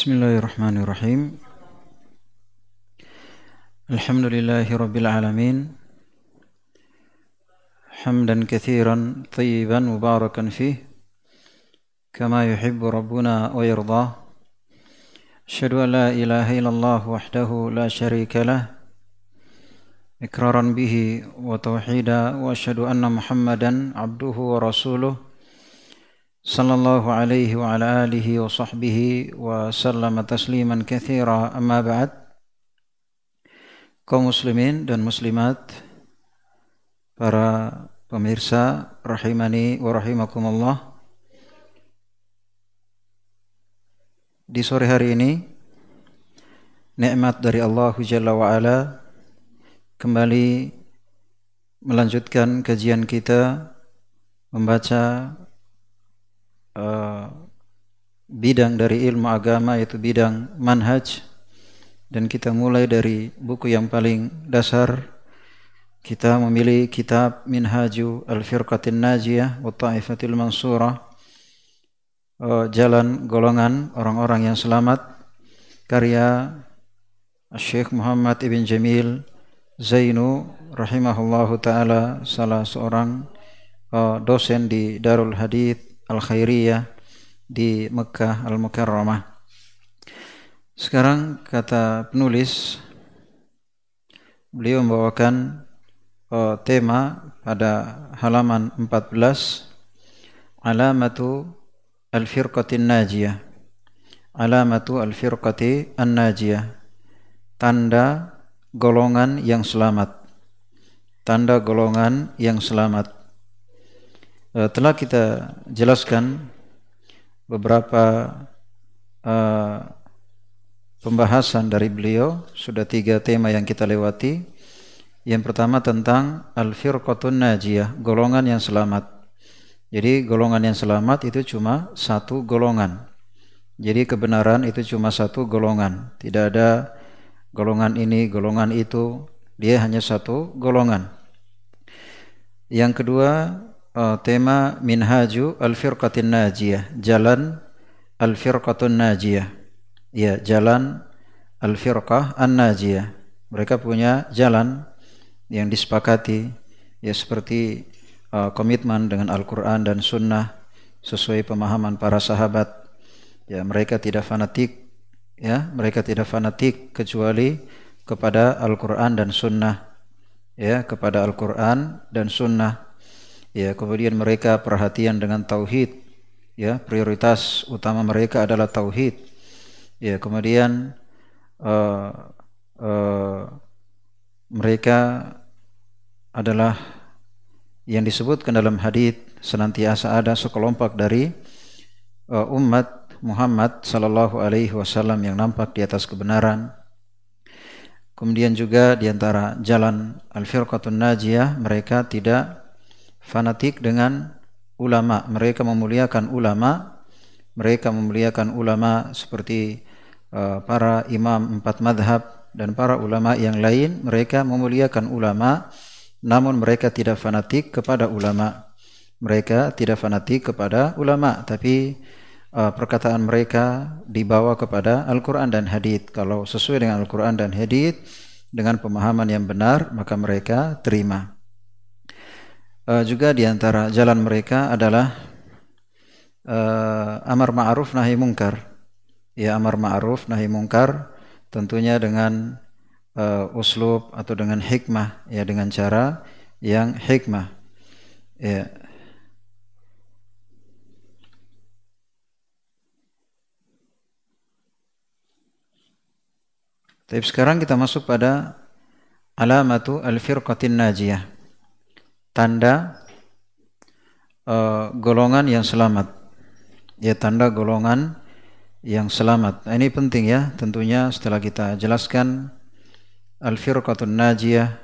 بسم الله الرحمن الرحيم الحمد لله رب العالمين حمدا كثيرا طيبا مباركا فيه كما يحب ربنا ويرضاه أشهد أن لا إله إلا الله وحده لا شريك له إكرارا به وتوحيدا وأشهد أن محمدا عبده ورسوله صلى الله عليه وعلى آله وصحبه وسلم تسليما كثيرا أما بعد kaum muslimin dan muslimat para pemirsa rahimani wa rahimakumullah di sore hari ini nikmat dari Allah Jalla wa ala kembali melanjutkan kajian kita membaca uh, bidang dari ilmu agama yaitu bidang manhaj. Dan kita mulai dari buku yang paling dasar. Kita memilih kitab Minhaju Al-Firqatin Najiyah wa Ta'ifatil Mansurah. Uh, jalan golongan orang-orang yang selamat. Karya Syekh Muhammad Ibn Jamil Zainu rahimahullahu taala salah seorang uh, dosen di Darul Hadith Al-Khairiyah di Mekah Al-Mukarramah. Sekarang kata penulis beliau membawakan uh, tema pada halaman 14 alamatu al-firqatin najiyah alamatu al-firqati an-najiyah. Tanda golongan yang selamat. Tanda golongan yang selamat telah kita jelaskan beberapa uh, pembahasan dari beliau sudah tiga tema yang kita lewati. Yang pertama tentang al-firqatun najiyah, golongan yang selamat. Jadi golongan yang selamat itu cuma satu golongan. Jadi kebenaran itu cuma satu golongan. Tidak ada golongan ini, golongan itu. Dia hanya satu golongan. Yang kedua uh, tema minhaju al-firqatin najiyah, jalan al-firqatun najiyah ya jalan al-firqah an-najiyah. Mereka punya jalan yang disepakati ya seperti uh, komitmen dengan Al-Qur'an dan sunnah sesuai pemahaman para sahabat. Ya, mereka tidak fanatik ya, mereka tidak fanatik kecuali kepada Al-Qur'an dan sunnah. Ya, kepada Al-Qur'an dan sunnah. Ya, kemudian mereka perhatian dengan tauhid. Ya, prioritas utama mereka adalah tauhid Ya, kemudian uh, uh, mereka adalah yang disebutkan dalam hadis senantiasa ada sekelompok dari uh, umat Muhammad sallallahu alaihi wasallam yang nampak di atas kebenaran. Kemudian juga di antara jalan al-firqatun najiyah mereka tidak fanatik dengan ulama. Mereka memuliakan ulama. Mereka memuliakan ulama seperti Uh, para imam empat madhab dan para ulama yang lain mereka memuliakan ulama namun mereka tidak fanatik kepada ulama mereka tidak fanatik kepada ulama tapi uh, perkataan mereka dibawa kepada Al-Quran dan Hadith kalau sesuai dengan Al-Quran dan Hadith dengan pemahaman yang benar maka mereka terima uh, juga di antara jalan mereka adalah uh, amar ma'ruf nahi mungkar. Ya amar ma'ruf nahi mungkar tentunya dengan uh, uslub atau dengan hikmah ya dengan cara yang hikmah. Ya. Tapi sekarang kita masuk pada alamatu al-firqatin najiyah. Tanda uh, golongan yang selamat. Ya tanda golongan yang selamat. Nah, ini penting ya, tentunya setelah kita jelaskan al-firqatun najiyah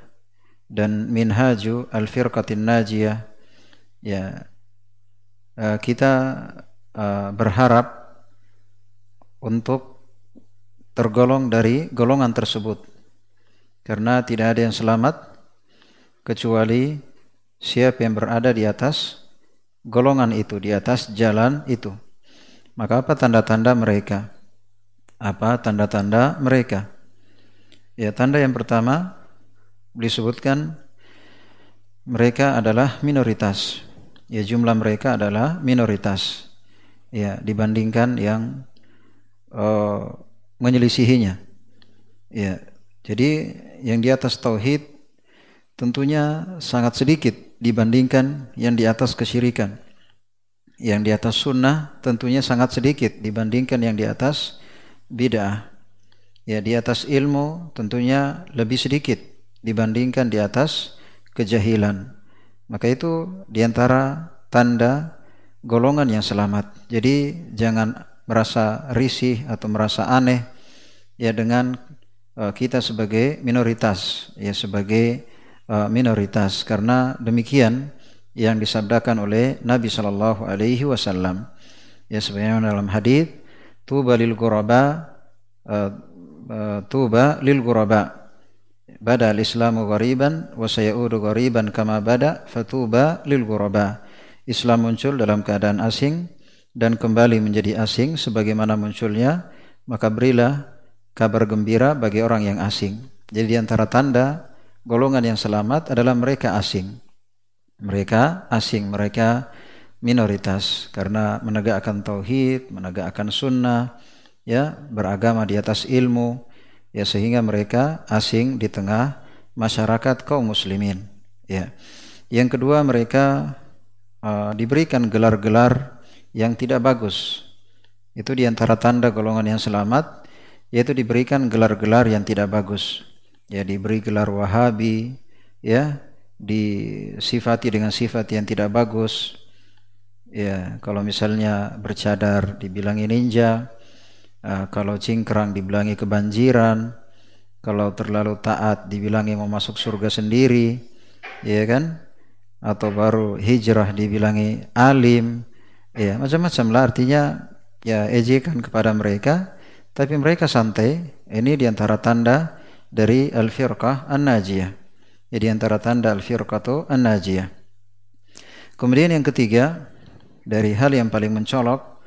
dan minhaju al-firqatin najiyah ya eh, kita eh, berharap untuk tergolong dari golongan tersebut karena tidak ada yang selamat kecuali siapa yang berada di atas golongan itu di atas jalan itu maka apa tanda-tanda mereka? apa tanda-tanda mereka. Ya, tanda yang pertama disebutkan mereka adalah minoritas. Ya, jumlah mereka adalah minoritas. Ya, dibandingkan yang uh, menyelisihinya. Ya, jadi yang di atas tauhid tentunya sangat sedikit dibandingkan yang di atas kesyirikan. Yang di atas sunnah tentunya sangat sedikit dibandingkan yang di atas bid'ah. Ya di atas ilmu tentunya lebih sedikit dibandingkan di atas kejahilan. Maka itu di antara tanda golongan yang selamat. Jadi jangan merasa risih atau merasa aneh ya dengan uh, kita sebagai minoritas ya sebagai uh, minoritas. Karena demikian yang disabdakan oleh Nabi Shallallahu Alaihi Wasallam. Ya sebagaimana dalam hadis tuba lil ghuraba uh, tuba lil ghuraba. Bada al-islamu ghariban wa sayaudu ghariban kama bada fatuba lil ghuraba. Islam muncul dalam keadaan asing dan kembali menjadi asing sebagaimana munculnya maka berilah kabar gembira bagi orang yang asing. Jadi di antara tanda golongan yang selamat adalah mereka asing mereka asing mereka minoritas karena menegakkan tauhid, menegakkan sunnah, ya beragama di atas ilmu, ya sehingga mereka asing di tengah masyarakat kaum muslimin. Ya. Yang kedua mereka uh, diberikan gelar-gelar yang tidak bagus. Itu di antara tanda golongan yang selamat, yaitu diberikan gelar-gelar yang tidak bagus. Ya diberi gelar Wahabi, ya disifati dengan sifat yang tidak bagus, Ya, kalau misalnya bercadar dibilangi ninja, uh, kalau cingkrang dibilangi kebanjiran, kalau terlalu taat dibilangi mau masuk surga sendiri, ya kan? Atau baru hijrah dibilangi alim, ya macam-macam lah artinya ya ejekan kepada mereka, tapi mereka santai. Ini di antara tanda dari al-firqah an-najiyah. Jadi antara tanda al-firqatu an-najiyah. Kemudian yang ketiga, dari hal yang paling mencolok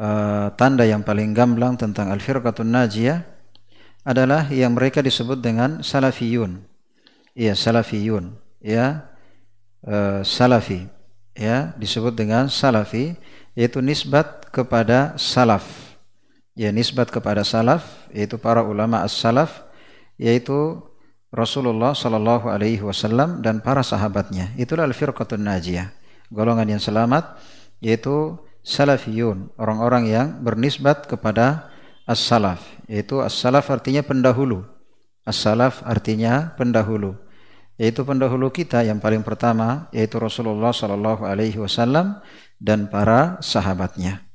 uh, tanda yang paling gamblang tentang al-firqatun najiyah adalah yang mereka disebut dengan salafiyun. Ya, salafiyun, ya. Uh, salafi, ya, disebut dengan salafi yaitu nisbat kepada salaf. Ya, nisbat kepada salaf yaitu para ulama as-salaf yaitu Rasulullah sallallahu alaihi wasallam dan para sahabatnya. Itulah al-firqatun najiyah golongan yang selamat yaitu salafiyun, orang-orang yang bernisbat kepada as-salaf, yaitu as-salaf artinya pendahulu. As-salaf artinya pendahulu, yaitu pendahulu kita yang paling pertama yaitu Rasulullah sallallahu alaihi wasallam dan para sahabatnya.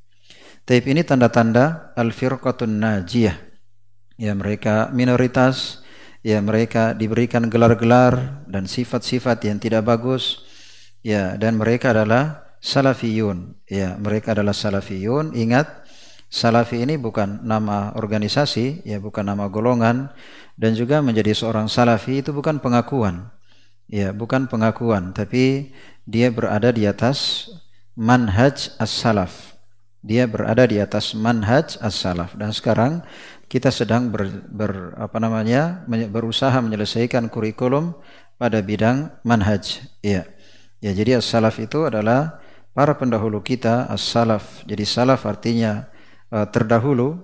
Tapi ini tanda-tanda al-firqatun najiyah. Ya mereka minoritas, ya mereka diberikan gelar-gelar dan sifat-sifat yang tidak bagus Ya, dan mereka adalah salafiyun. Ya, mereka adalah salafiyun. Ingat, salafi ini bukan nama organisasi, ya bukan nama golongan dan juga menjadi seorang salafi itu bukan pengakuan. Ya, bukan pengakuan, tapi dia berada di atas manhaj as-salaf. Dia berada di atas manhaj as-salaf dan sekarang kita sedang ber, ber apa namanya berusaha menyelesaikan kurikulum pada bidang manhaj. Ya. Ya, jadi as-salaf itu adalah para pendahulu kita, as-salaf. Jadi salaf artinya uh, terdahulu,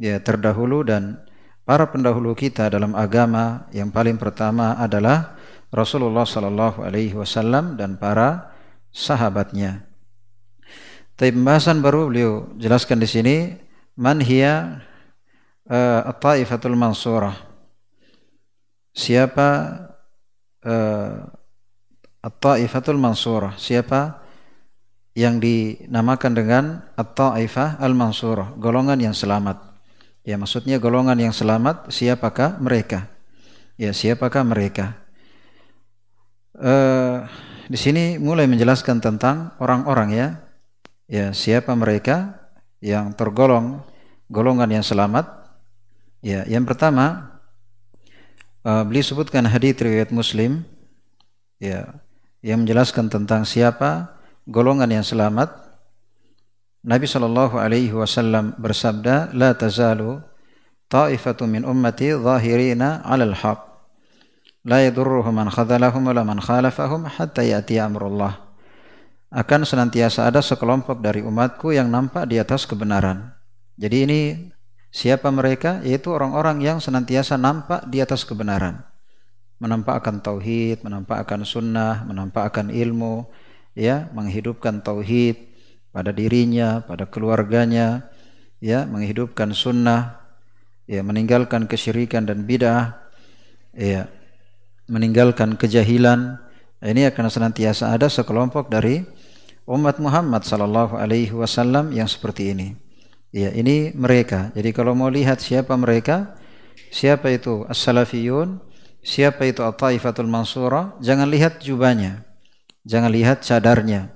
ya terdahulu dan para pendahulu kita dalam agama yang paling pertama adalah Rasulullah sallallahu alaihi wasallam dan para sahabatnya. Tapi pembahasan baru beliau jelaskan di sini man hiya uh, at-taifatul mansurah. Siapa uh, At-Ta'ifatul Mansurah. Siapa yang dinamakan dengan At-Ta'ifah Al-Mansurah, golongan yang selamat. Ya, maksudnya golongan yang selamat siapakah mereka? Ya, siapakah mereka? Uh, di sini mulai menjelaskan tentang orang-orang ya. Ya, siapa mereka yang tergolong golongan yang selamat? Ya, yang pertama uh, beliau sebutkan hadis riwayat Muslim ya yang menjelaskan tentang siapa golongan yang selamat Nabi Shallallahu alaihi wasallam bersabda, "La tazalu ta'ifatu min ummati zahirina 'alal haq. La yadurruhum man khadhalahum wala man khalafahum hatta ya'ti amrullah." Akan senantiasa ada sekelompok dari umatku yang nampak di atas kebenaran. Jadi ini siapa mereka? Yaitu orang-orang yang senantiasa nampak di atas kebenaran. Menampakkan tauhid, menampakkan sunnah, menampakkan ilmu, ya, menghidupkan tauhid, pada dirinya, pada keluarganya, ya, menghidupkan sunnah, ya, meninggalkan kesyirikan dan bid'ah, ya, meninggalkan kejahilan. Ini akan senantiasa ada sekelompok dari umat Muhammad sallallahu alaihi wasallam yang seperti ini. Ya, ini mereka. Jadi kalau mau lihat siapa mereka, siapa itu as-salafiyun, siapa itu at-taifatul mansura, jangan lihat jubahnya. Jangan lihat cadarnya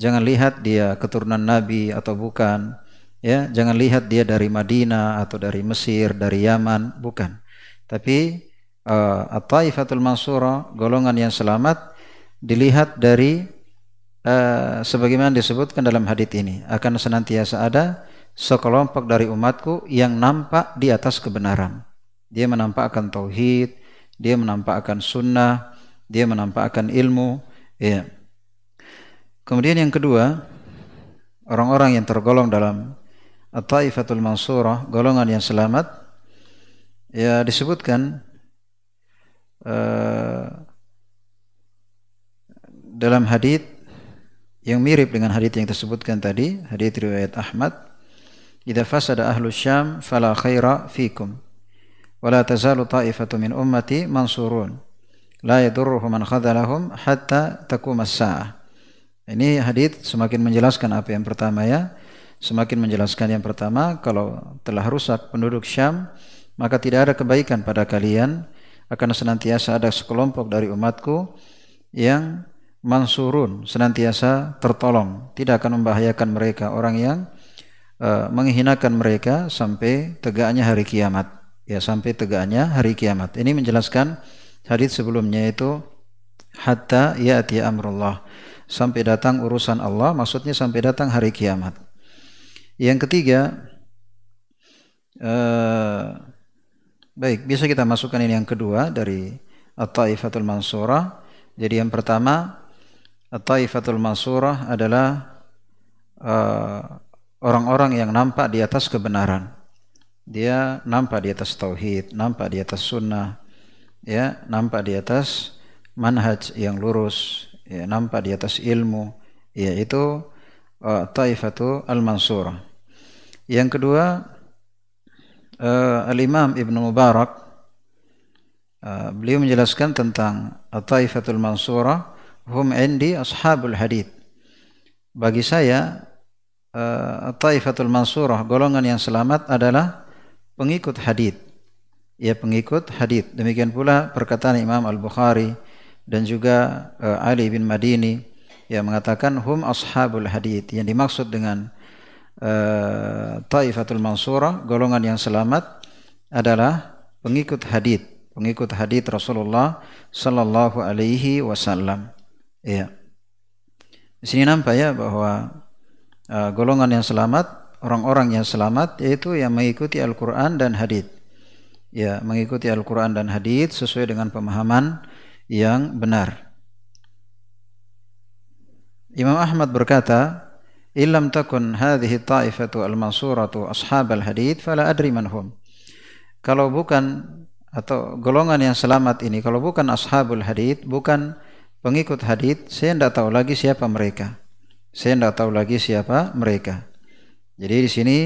Jangan lihat dia keturunan Nabi atau bukan. Ya, jangan lihat dia dari Madinah atau dari Mesir, dari Yaman, bukan. Tapi uh, At-Taifatul Mansura, golongan yang selamat dilihat dari uh, sebagaimana disebutkan dalam hadis ini, akan senantiasa ada sekelompok dari umatku yang nampak di atas kebenaran. Dia menampakkan tauhid, dia menampakkan sunnah, dia menampakkan ilmu, ya. Kemudian yang kedua, orang-orang yang tergolong dalam At-Taifatul Mansurah, golongan yang selamat, ya disebutkan uh, dalam hadis yang mirip dengan hadis yang disebutkan tadi, hadis riwayat Ahmad, "Idza fasada ahlu Syam fala khaira fikum, wa la tazalu ta'ifatu min ummati mansurun, la yadurruhum man khadalahum hatta as-sa'ah." Ini hadis semakin menjelaskan apa yang pertama ya. Semakin menjelaskan yang pertama kalau telah rusak penduduk Syam maka tidak ada kebaikan pada kalian akan senantiasa ada sekelompok dari umatku yang mansurun senantiasa tertolong tidak akan membahayakan mereka orang yang uh, menghinakan mereka sampai tegaknya hari kiamat ya sampai tegaknya hari kiamat ini menjelaskan hadis sebelumnya itu hatta ya'ti amrullah sampai datang urusan Allah, maksudnya sampai datang hari kiamat. Yang ketiga, eh, baik, bisa kita masukkan ini yang kedua dari At-Taifatul Mansurah. Jadi yang pertama, At-Taifatul Mansurah adalah eh, orang-orang yang nampak di atas kebenaran. Dia nampak di atas tauhid, nampak di atas sunnah, ya, nampak di atas manhaj yang lurus, ya, nampak di atas ilmu yaitu uh, taifatu al-mansurah yang kedua uh, al-imam Ibn Mubarak uh, beliau menjelaskan tentang taifatul mansurah hum indi ashabul hadith bagi saya uh, taifatul mansurah golongan yang selamat adalah pengikut hadith. Ya pengikut hadith. Demikian pula perkataan Imam Al-Bukhari dan juga uh, Ali bin Madini yang mengatakan hum ashabul hadith. Yang dimaksud dengan uh, Taifatul Mansurah golongan yang selamat adalah pengikut hadith. Pengikut hadith Rasulullah sallallahu alaihi wasallam. Ya. Di sini nampak ya bahwa uh, golongan yang selamat orang-orang yang selamat yaitu yang mengikuti Al-Qur'an dan hadith ya mengikuti Al-Qur'an dan hadith sesuai dengan pemahaman yang benar. Imam Ahmad berkata, "Illam takun hadhihi ta'ifatu al-mansuratu ashabal hadith fala adri man hum." Kalau bukan atau golongan yang selamat ini kalau bukan ashabul hadith, bukan pengikut hadith, saya tidak tahu lagi siapa mereka. Saya tidak tahu lagi siapa mereka. Jadi di sini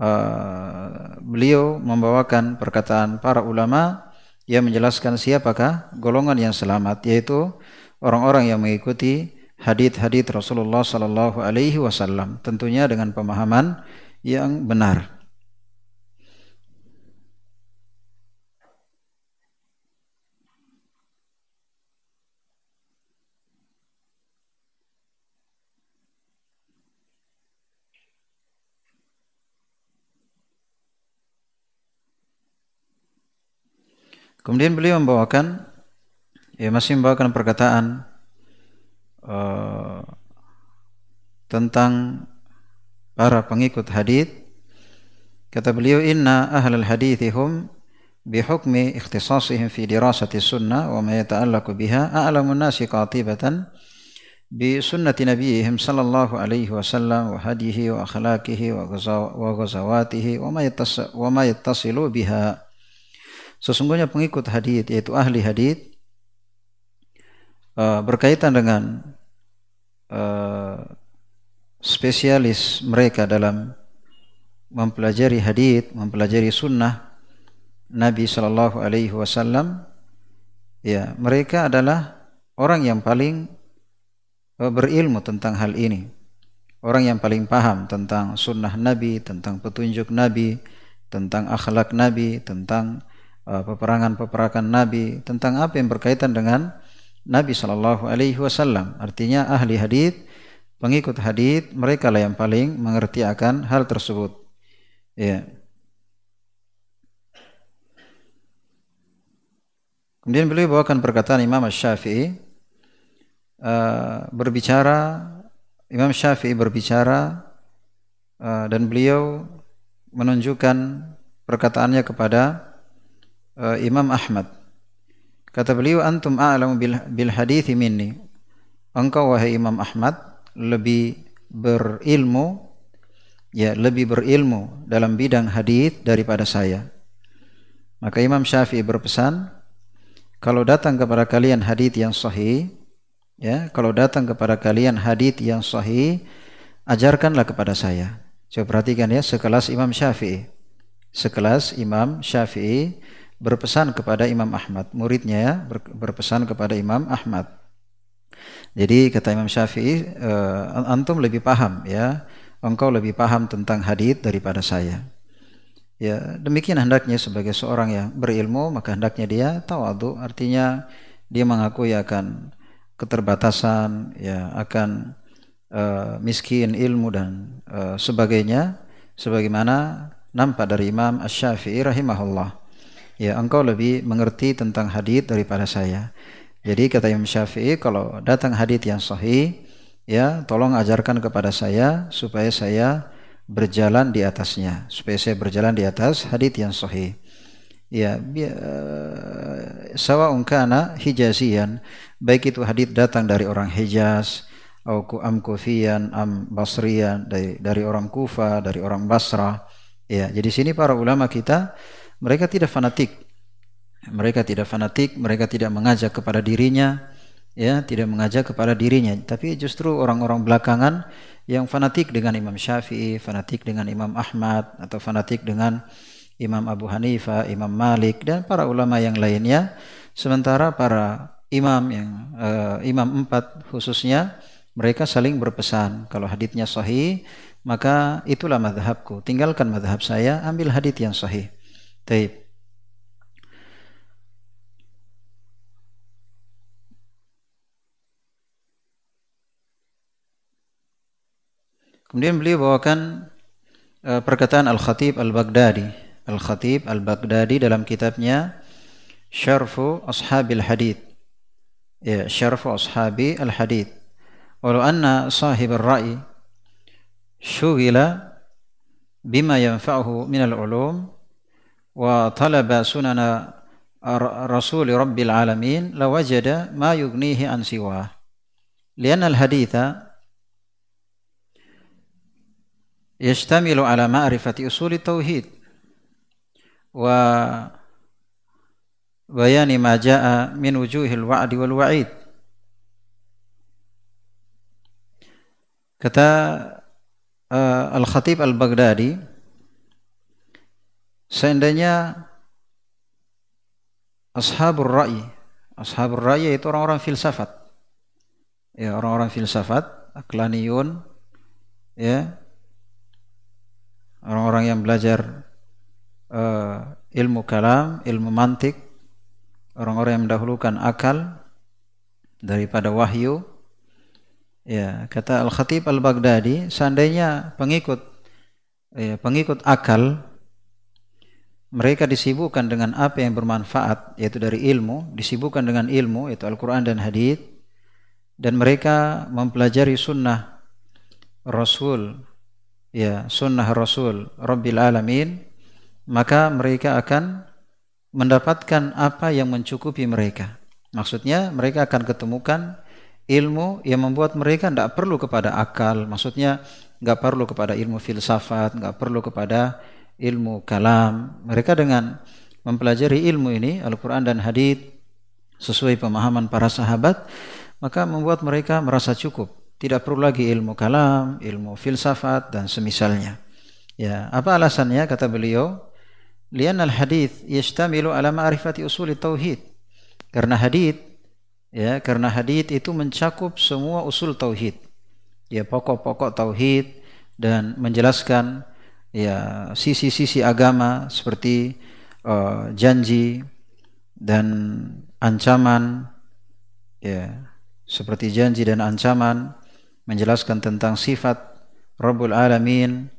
uh, beliau membawakan perkataan para ulama ia menjelaskan siapakah golongan yang selamat yaitu orang-orang yang mengikuti hadith-hadith Rasulullah sallallahu alaihi wasallam tentunya dengan pemahaman yang benar. Kemudian beliau membawakan ya masih membawakan perkataan uh, tentang para pengikut hadith. Kata beliau inna ahlal hadithihum bihukmi ikhtisasihim fi dirasati sunnah wa ma yata'allaku biha a'lamun nasi qatibatan bi sunnati nabiyihim sallallahu alaihi wasallam wa hadihi wa akhlaqihi wa ghazawatihi wa ma yattasilu biha Sesungguhnya pengikut hadith yaitu ahli hadith uh, berkaitan dengan uh, spesialis mereka dalam mempelajari hadith, mempelajari sunnah Nabi Shallallahu Alaihi Wasallam. Ya, mereka adalah orang yang paling Eh, berilmu tentang hal ini. Orang yang paling paham tentang sunnah Nabi, tentang petunjuk Nabi, tentang akhlak Nabi, tentang peperangan-peperangan Nabi, tentang apa yang berkaitan dengan Nabi Shallallahu Alaihi Wasallam. Artinya ahli hadith, pengikut hadith, mereka lah yang paling mengerti akan hal tersebut. Ya. Kemudian beliau bawakan perkataan Imam Syafi'i Eh, berbicara Imam Syafi'i berbicara uh, dan beliau menunjukkan perkataannya kepada uh, Imam Ahmad. Kata beliau antum a'lamu bil, bil hadithi minni. Engkau wahai Imam Ahmad lebih berilmu ya lebih berilmu dalam bidang hadis daripada saya. Maka Imam Syafi'i berpesan kalau datang kepada kalian hadis yang sahih Ya, kalau datang kepada kalian hadith yang sahih, ajarkanlah kepada saya. Coba perhatikan ya, sekelas Imam Syafi'i. Sekelas Imam Syafi'i berpesan kepada Imam Ahmad, muridnya ya, berpesan kepada Imam Ahmad. Jadi kata Imam Syafi'i, uh, antum lebih paham ya, engkau lebih paham tentang hadith daripada saya. Ya, demikian hendaknya sebagai seorang yang berilmu, maka hendaknya dia tawadu, artinya dia mengakui akan keterbatasan, ya akan uh, miskin ilmu dan uh, sebagainya, sebagaimana nampak dari Imam Ash-Syafi'i rahimahullah. Ya, engkau lebih mengerti tentang hadith daripada saya. Jadi kata Imam Syafi'i, kalau datang hadith yang sahih, ya tolong ajarkan kepada saya supaya saya berjalan di atasnya, supaya saya berjalan di atas hadith yang sahih. Ya uh, sawa'un kana hijazian baik itu hadis datang dari orang Hijaz atau am kufiyan am basriyan dari dari orang Kufa dari orang Basrah. Ya jadi sini para ulama kita mereka tidak fanatik. Mereka tidak fanatik mereka tidak mengajak kepada dirinya ya tidak mengajak kepada dirinya. Tapi justru orang-orang belakangan yang fanatik dengan Imam Syafi'i fanatik dengan Imam Ahmad atau fanatik dengan Imam Abu Hanifah, Imam Malik dan para ulama yang lainnya. Sementara para imam yang uh, imam empat khususnya mereka saling berpesan. Kalau haditnya sahih maka itulah madhabku. Tinggalkan madhab saya ambil hadit yang sahih Kemudian beliau bawakan uh, perkataan Al-Khatib Al-Baghdadi Al-Khatib Al-Baghdadi dalam kitabnya Syarfu Ashabil Hadith. Ya, Syarfu Ashabi Al-Hadith. Walau anna sahib al-ra'i syughila bima yanfa'uhu min al-ulum وطلب سنن رسول رب العالمين لوجد ما يغنيه عن سواه. لأن الحديث يشتمل على معرفة أصول التوحيد وبيان ما جاء من وجوه الوعد والوعيد. كتاب آه، الخطيب البغدادي seandainya ashabur ra'i ashabur ra'i itu orang-orang filsafat ya orang-orang filsafat aklaniyun ya orang-orang yang belajar uh, ilmu kalam, ilmu mantik, orang-orang yang mendahulukan akal daripada wahyu. Ya, kata Al-Khatib Al-Baghdadi, seandainya pengikut ya, pengikut akal mereka disibukkan dengan apa yang bermanfaat yaitu dari ilmu, disibukkan dengan ilmu yaitu Al-Qur'an dan hadis dan mereka mempelajari sunnah Rasul ya sunnah Rasul Rabbil Alamin maka mereka akan mendapatkan apa yang mencukupi mereka. Maksudnya mereka akan ketemukan ilmu yang membuat mereka tidak perlu kepada akal. Maksudnya nggak perlu kepada ilmu filsafat, nggak perlu kepada ilmu kalam. Mereka dengan mempelajari ilmu ini, Al-Quran dan Hadith sesuai pemahaman para sahabat, maka membuat mereka merasa cukup. Tidak perlu lagi ilmu kalam, ilmu filsafat dan semisalnya. Ya, apa alasannya? Kata beliau, Lian al hadith yastamilu ala ma'rifati usul tauhid. Karena hadith ya, karena hadith itu mencakup semua usul tauhid. Ya, pokok-pokok tauhid dan menjelaskan ya sisi-sisi agama seperti uh, janji dan ancaman ya seperti janji dan ancaman menjelaskan tentang sifat Rabbul Alamin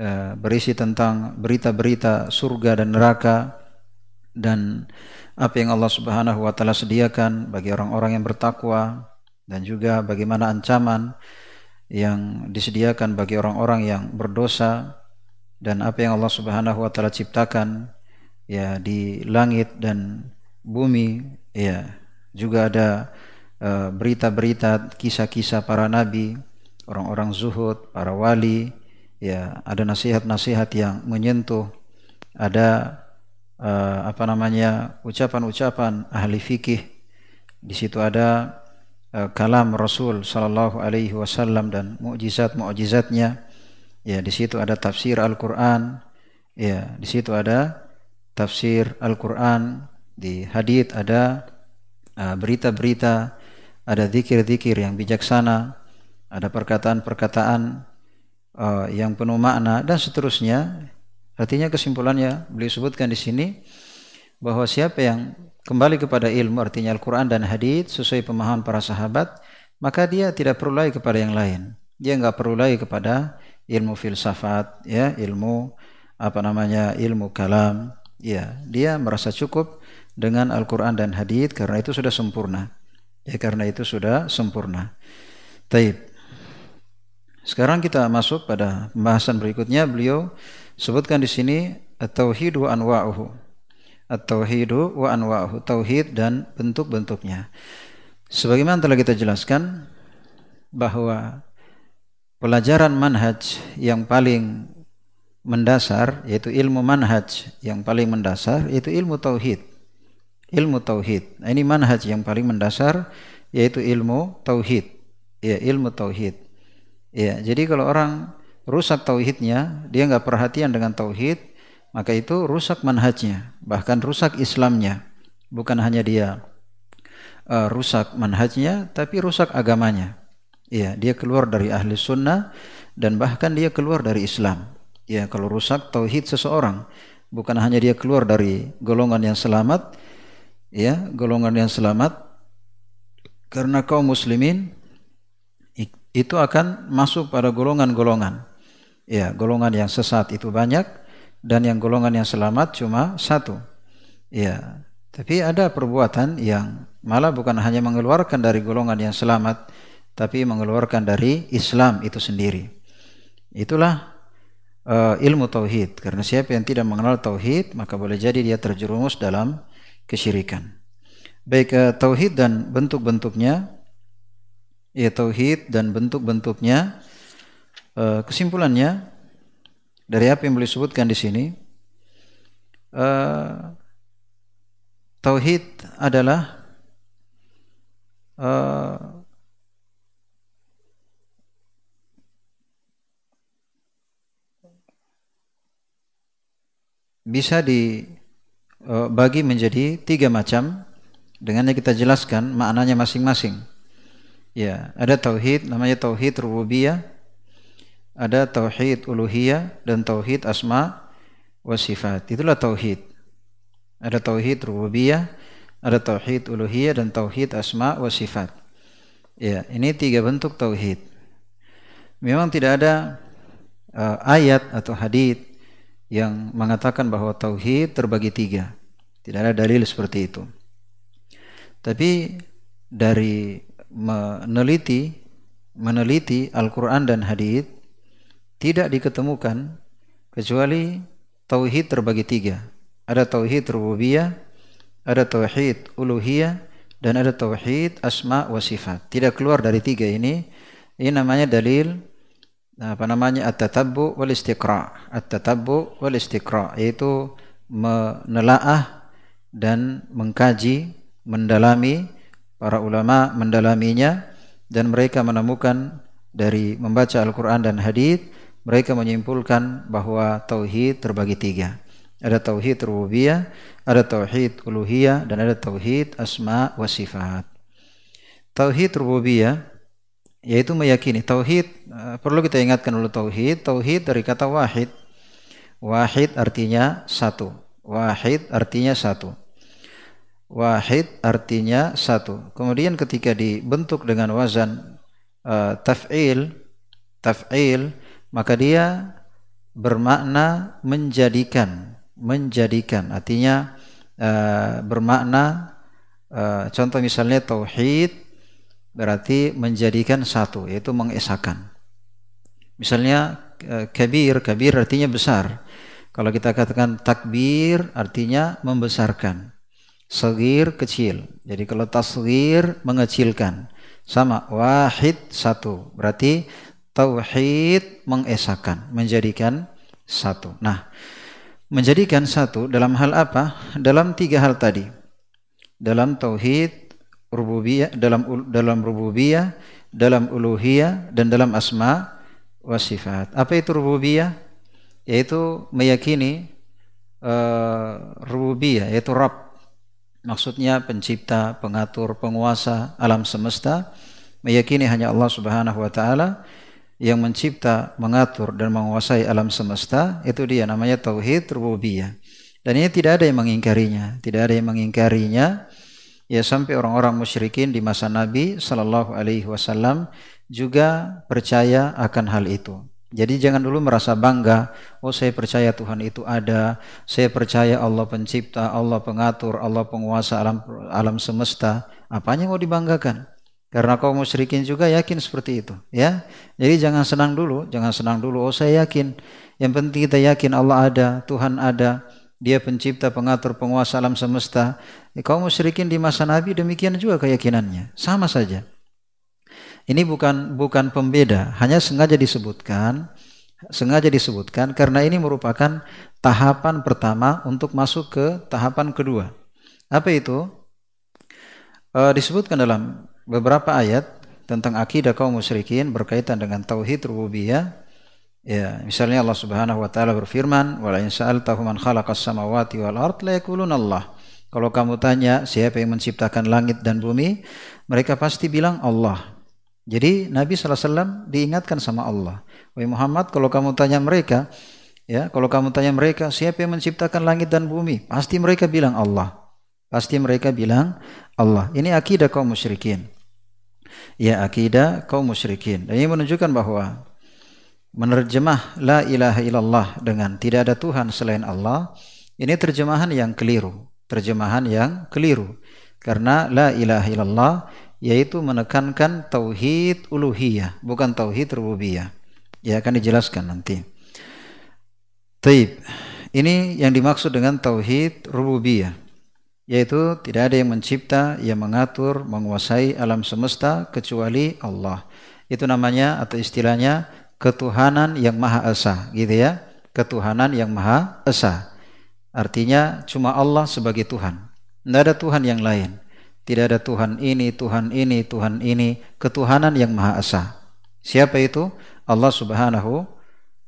Eh, berisi tentang berita-berita surga dan neraka dan apa yang Allah Subhanahu wa taala sediakan bagi orang-orang yang bertakwa dan juga bagaimana ancaman yang disediakan bagi orang-orang yang berdosa dan apa yang Allah Subhanahu wa taala ciptakan ya di langit dan bumi ya juga ada eh, berita-berita uh, kisah-kisah para nabi orang-orang zuhud para wali ya ada nasihat-nasihat yang menyentuh ada uh, apa namanya ucapan-ucapan ahli fikih. Di situ ada uh, kalam Rasul sallallahu alaihi wasallam dan mukjizat-mukjizatnya ya di situ ada tafsir Al-Qur'an ya di situ ada tafsir Al-Qur'an di hadith ada uh, berita-berita ada zikir-zikir yang bijaksana ada perkataan-perkataan uh, yang penuh makna dan seterusnya. Artinya kesimpulannya beliau sebutkan di sini bahwa siapa yang kembali kepada ilmu artinya Al-Quran dan Hadith sesuai pemahaman para sahabat maka dia tidak perlu lagi kepada yang lain. Dia nggak perlu lagi kepada ilmu filsafat, ya ilmu apa namanya ilmu kalam. Ya, dia merasa cukup dengan Al-Quran dan Hadith karena itu sudah sempurna. Ya, karena itu sudah sempurna. Taib. Sekarang kita masuk pada pembahasan berikutnya. Beliau sebutkan di sini at-tauhid wa anwa'uhu. At-tauhidu wa anwa'uhu. Tauhid dan bentuk-bentuknya. Sebagaimana telah kita jelaskan bahwa pelajaran manhaj yang paling mendasar yaitu ilmu manhaj yang paling mendasar yaitu ilmu tauhid. Ilmu tauhid. Nah, ini manhaj yang paling mendasar yaitu ilmu tauhid. Ya, ilmu tauhid. Ya, jadi kalau orang rusak tauhidnya, dia nggak perhatian dengan tauhid, maka itu rusak manhajnya, bahkan rusak Islamnya. Bukan hanya dia uh, rusak manhajnya, tapi rusak agamanya. Ya, dia keluar dari ahli sunnah dan bahkan dia keluar dari Islam. Ya, kalau rusak tauhid seseorang, bukan hanya dia keluar dari golongan yang selamat, ya, golongan yang selamat karena kaum muslimin itu akan masuk pada golongan-golongan. Ya, golongan yang sesat itu banyak dan yang golongan yang selamat cuma satu. Ya, tapi ada perbuatan yang malah bukan hanya mengeluarkan dari golongan yang selamat, tapi mengeluarkan dari Islam itu sendiri. Itulah uh, ilmu tauhid. Karena siapa yang tidak mengenal tauhid, maka boleh jadi dia terjerumus dalam kesyirikan. Baik uh, tauhid dan bentuk-bentuknya ya tauhid dan bentuk-bentuknya uh, kesimpulannya dari apa yang boleh sebutkan di sini uh, tauhid adalah bisa dibagi menjadi tiga macam dengannya kita jelaskan maknanya masing-masing Ya, ada tauhid namanya tauhid rububiyah, ada tauhid uluhiyah dan tauhid asma wa sifat. Itulah tauhid. Ada tauhid rububiyah, ada tauhid uluhiyah dan tauhid asma wa sifat. Ya, ini tiga bentuk tauhid. Memang tidak ada uh, ayat atau hadis yang mengatakan bahwa tauhid terbagi tiga. Tidak ada dalil seperti itu. Tapi dari meneliti meneliti Al-Quran dan Hadith tidak diketemukan kecuali tauhid terbagi tiga. Ada tauhid rububiyah, ada tauhid uluhiyah, dan ada tauhid asma wa sifat. Tidak keluar dari tiga ini. Ini namanya dalil apa namanya at-tatabbu wal istiqra. At-tatabbu wal istiqra yaitu menelaah dan mengkaji, mendalami para ulama mendalaminya dan mereka menemukan dari membaca Al-Qur'an dan hadis mereka menyimpulkan bahwa tauhid terbagi tiga. Ada tauhid rububiyah, ada tauhid uluhiyah dan ada tauhid asma wa sifat. Tauhid rububiyah yaitu meyakini tauhid eh, perlu kita ingatkan dulu tauhid, tauhid dari kata wahid. Wahid artinya satu. Wahid artinya satu. Wahid artinya satu. Kemudian ketika dibentuk dengan wazan uh, taf'il, taf'il maka dia bermakna menjadikan menjadikan artinya uh, bermakna uh, contoh misalnya tauhid berarti menjadikan satu yaitu mengesahkan misalnya uh, kabir kabir artinya besar kalau kita katakan takbir artinya membesarkan sagir kecil jadi kalau tasgir mengecilkan sama wahid satu berarti tauhid mengesahkan, menjadikan satu. Nah, menjadikan satu dalam hal apa? Dalam tiga hal tadi. Dalam tauhid rububiyah, dalam dalam rububiyah, dalam uluhiyah dan dalam asma wa sifat. Apa itu rububiyah? Yaitu meyakini uh, rububiyah yaitu Rabb. Maksudnya pencipta, pengatur, penguasa alam semesta, meyakini hanya Allah Subhanahu wa taala yang mencipta, mengatur dan menguasai alam semesta itu dia namanya tauhid rububiyah. Dan ini tidak ada yang mengingkarinya, tidak ada yang mengingkarinya. Ya sampai orang-orang musyrikin di masa Nabi Shallallahu Alaihi Wasallam juga percaya akan hal itu. Jadi jangan dulu merasa bangga, oh saya percaya Tuhan itu ada, saya percaya Allah pencipta, Allah pengatur, Allah penguasa alam alam semesta. Apanya mau dibanggakan? Karena kaum musyrikin juga yakin seperti itu, ya. Jadi jangan senang dulu, jangan senang dulu. Oh, saya yakin. Yang penting kita yakin Allah ada, Tuhan ada, Dia pencipta, pengatur, penguasa alam semesta. Ya, kaum musyrikin di masa Nabi demikian juga keyakinannya, sama saja. Ini bukan bukan pembeda, hanya sengaja disebutkan, sengaja disebutkan karena ini merupakan tahapan pertama untuk masuk ke tahapan kedua. Apa itu? E, disebutkan dalam beberapa ayat tentang akidah kaum musyrikin berkaitan dengan tauhid rububiyah. Ya, misalnya Allah Subhanahu wa taala berfirman, "Wa la in man khalaqas samawati wal ard la Allah." Kalau kamu tanya siapa yang menciptakan langit dan bumi, mereka pasti bilang Allah. Jadi Nabi SAW diingatkan sama Allah. Wahai Muhammad, kalau kamu tanya mereka, ya, kalau kamu tanya mereka siapa yang menciptakan langit dan bumi, pasti mereka bilang Allah. Pasti mereka bilang Allah. Ini akidah kaum musyrikin ya akidah kaum musyrikin. Dan ini menunjukkan bahwa menerjemah la ilaha illallah dengan tidak ada Tuhan selain Allah ini terjemahan yang keliru, terjemahan yang keliru. Karena la ilaha illallah yaitu menekankan tauhid uluhiyah, bukan tauhid rububiyah. Ya akan dijelaskan nanti. Taib. Ini yang dimaksud dengan tauhid rububiyah yaitu tidak ada yang mencipta, yang mengatur, menguasai alam semesta kecuali Allah. Itu namanya atau istilahnya ketuhanan yang maha esa, gitu ya. Ketuhanan yang maha esa. Artinya cuma Allah sebagai Tuhan. Tidak ada Tuhan yang lain. Tidak ada Tuhan ini, Tuhan ini, Tuhan ini, ketuhanan yang maha esa. Siapa itu? Allah Subhanahu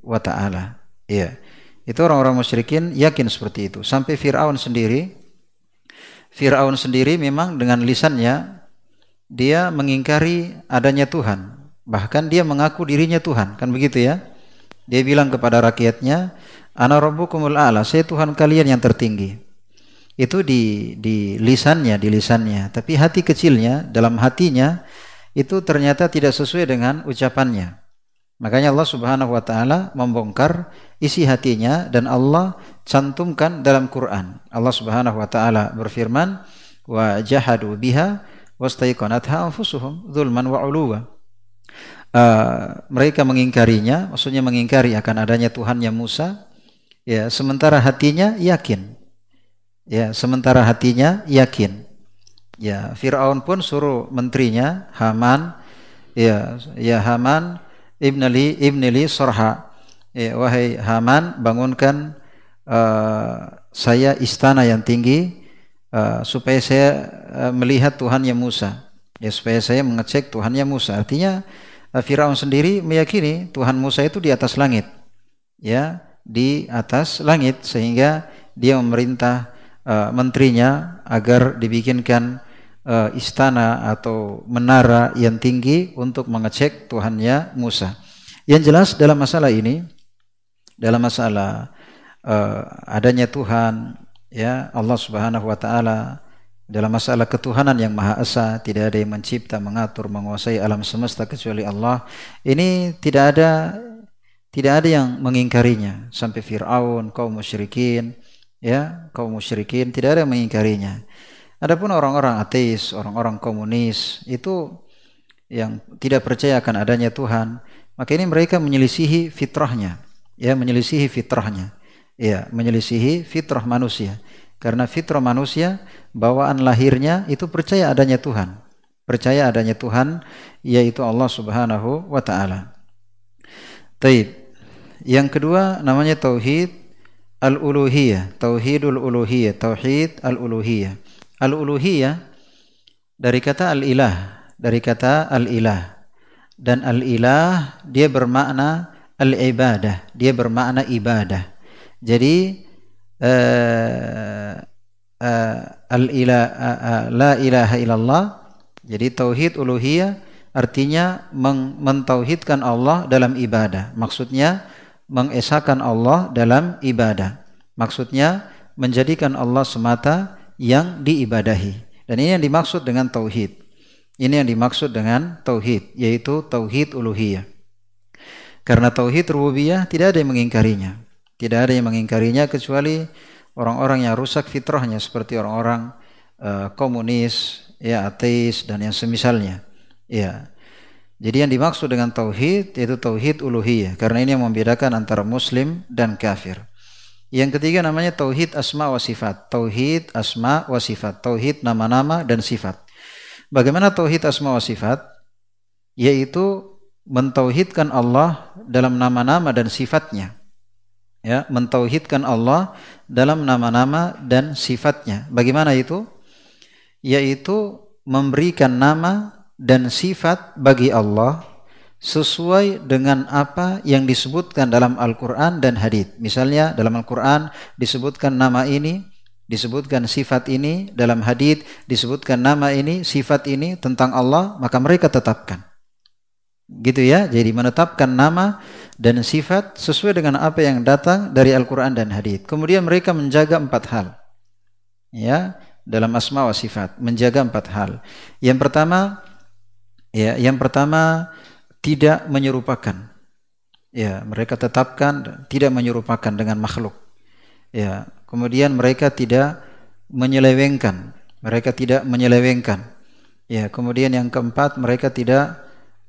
wa taala. Iya. Itu orang-orang musyrikin yakin seperti itu. Sampai Firaun sendiri Fir'aun sendiri memang dengan lisannya dia mengingkari adanya Tuhan. Bahkan dia mengaku dirinya Tuhan, kan begitu ya? Dia bilang kepada rakyatnya, "Ana rabbukumul a'la, saya Tuhan kalian yang tertinggi." Itu di di lisannya, di lisannya, tapi hati kecilnya, dalam hatinya itu ternyata tidak sesuai dengan ucapannya. Makanya Allah Subhanahu wa taala membongkar isi hatinya dan Allah cantumkan dalam Quran. Allah Subhanahu wa taala berfirman, "Wa jahadu biha wastaiqanatha anfusuhum dzulman wa uluwa." Uh, mereka mengingkarinya, maksudnya mengingkari akan adanya Tuhannya Musa, ya sementara hatinya yakin. Ya, sementara hatinya yakin. Ya, Firaun pun suruh menterinya Haman, ya, ya Haman ibnali ibnili Sorha. Ya, wahai Haman, bangunkan uh, saya istana yang tinggi uh, supaya saya uh, melihat Tuhannya Musa. Ya supaya saya mengecek Tuhannya Musa. Artinya Firaun sendiri meyakini Tuhan Musa itu di atas langit. Ya, di atas langit sehingga dia memerintah uh, menterinya agar dibikinkan uh, istana atau menara yang tinggi untuk mengecek Tuhannya Musa. Yang jelas dalam masalah ini dalam masalah uh, adanya Tuhan ya Allah Subhanahu wa taala dalam masalah ketuhanan yang maha esa tidak ada yang mencipta mengatur menguasai alam semesta kecuali Allah. Ini tidak ada tidak ada yang mengingkarinya. Sampai Firaun kaum musyrikin ya kaum musyrikin tidak ada yang mengingkarinya. Adapun orang-orang ateis orang-orang komunis itu yang tidak percaya akan adanya Tuhan maka ini mereka menyelisihi fitrahnya. Ya menyelisihi fitrahnya. Ya menyelisihi fitrah manusia karena fitrah manusia bawaan lahirnya itu percaya adanya Tuhan. Percaya adanya Tuhan yaitu Allah Subhanahu wa taala. Taib. Yang kedua namanya tauhid al-uluhiyah. Tauhidul uluhiyah. Tauhid al-uluhiyah. Al-uluhiyah dari kata al-ilah. Dari kata al-ilah. Dan al-ilah dia bermakna al-ibadah. Dia bermakna ibadah. Jadi uh, uh, al ilah uh, la ilaha illallah jadi tauhid uluhiyah artinya mentauhidkan Allah dalam ibadah. Maksudnya mengesahkan Allah dalam ibadah. Maksudnya menjadikan Allah semata yang diibadahi. Dan ini yang dimaksud dengan tauhid. Ini yang dimaksud dengan tauhid, yaitu tauhid uluhiyah. Karena tauhid rububiyah tidak ada yang mengingkarinya. Tidak ada yang mengingkarinya kecuali orang-orang yang rusak fitrahnya seperti orang-orang uh, komunis, ya ateis dan yang semisalnya. Ya. Jadi yang dimaksud dengan tauhid yaitu tauhid uluhiyah karena ini yang membedakan antara muslim dan kafir. Yang ketiga namanya tauhid asma wa sifat. Tauhid asma wa sifat. Tauhid nama-nama dan sifat. Bagaimana tauhid asma wa sifat? Yaitu mentauhidkan Allah dalam nama-nama dan sifatnya ya mentauhidkan Allah dalam nama-nama dan sifatnya. Bagaimana itu? Yaitu memberikan nama dan sifat bagi Allah sesuai dengan apa yang disebutkan dalam Al-Quran dan hadis. Misalnya dalam Al-Quran disebutkan nama ini, disebutkan sifat ini, dalam hadis disebutkan nama ini, sifat ini tentang Allah, maka mereka tetapkan. Gitu ya, jadi menetapkan nama dan sifat sesuai dengan apa yang datang dari Al-Quran dan Hadith. Kemudian mereka menjaga empat hal. Ya, dalam asma wa sifat, menjaga empat hal. Yang pertama, ya, yang pertama tidak menyerupakan. Ya, mereka tetapkan tidak menyerupakan dengan makhluk. Ya, kemudian mereka tidak menyelewengkan. Mereka tidak menyelewengkan. Ya, kemudian yang keempat mereka tidak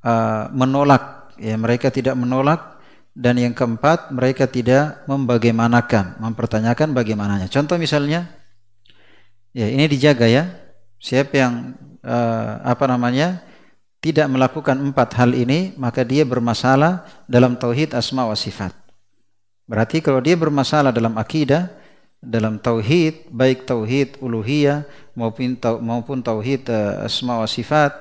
uh, menolak. Ya, mereka tidak menolak dan yang keempat, mereka tidak membagaimanakan, mempertanyakan bagaimananya. Contoh misalnya, ya ini dijaga ya. Siapa yang uh, apa namanya tidak melakukan empat hal ini, maka dia bermasalah dalam tauhid asma wa sifat. Berarti kalau dia bermasalah dalam akidah, dalam tauhid, baik tauhid uluhiyah maupun maupun tauhid uh, asma wa sifat,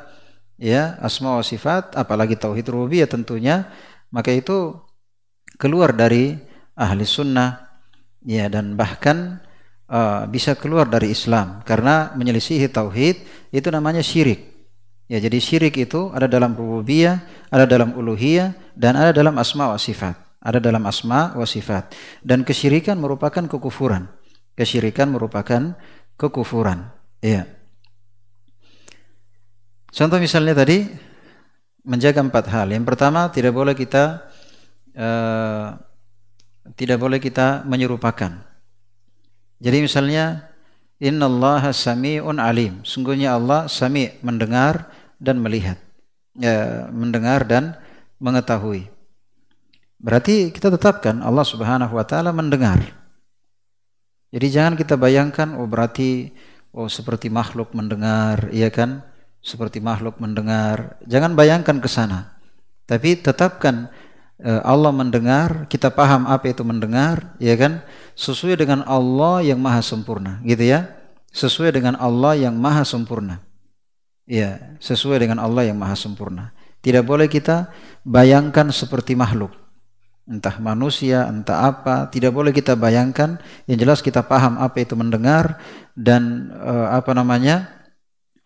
ya asma wa sifat, apalagi tauhid rububiyah tentunya, maka itu keluar dari ahli sunnah ya dan bahkan uh, bisa keluar dari Islam karena menyelisihi tauhid itu namanya syirik. Ya jadi syirik itu ada dalam rububiyah, ada dalam uluhiyah dan ada dalam asma wa sifat. Ada dalam asma wa sifat. Dan kesyirikan merupakan kekufuran. Kesyirikan merupakan kekufuran. Iya. Contoh misalnya tadi menjaga empat hal. Yang pertama tidak boleh kita uh, tidak boleh kita menyerupakan. Jadi misalnya innallaha sami'un alim. Sungguhnya Allah sami' mendengar dan melihat. Ya, mendengar dan mengetahui. Berarti kita tetapkan Allah Subhanahu wa taala mendengar. Jadi jangan kita bayangkan oh berarti oh seperti makhluk mendengar, iya kan? Seperti makhluk mendengar. Jangan bayangkan ke sana. Tapi tetapkan eh, Allah mendengar, kita paham apa itu mendengar, ya kan? Sesuai dengan Allah yang maha sempurna, gitu ya. Sesuai dengan Allah yang maha sempurna. Ya, sesuai dengan Allah yang maha sempurna. Tidak boleh kita bayangkan seperti makhluk entah manusia, entah apa, tidak boleh kita bayangkan. Yang jelas kita paham apa itu mendengar dan uh, apa namanya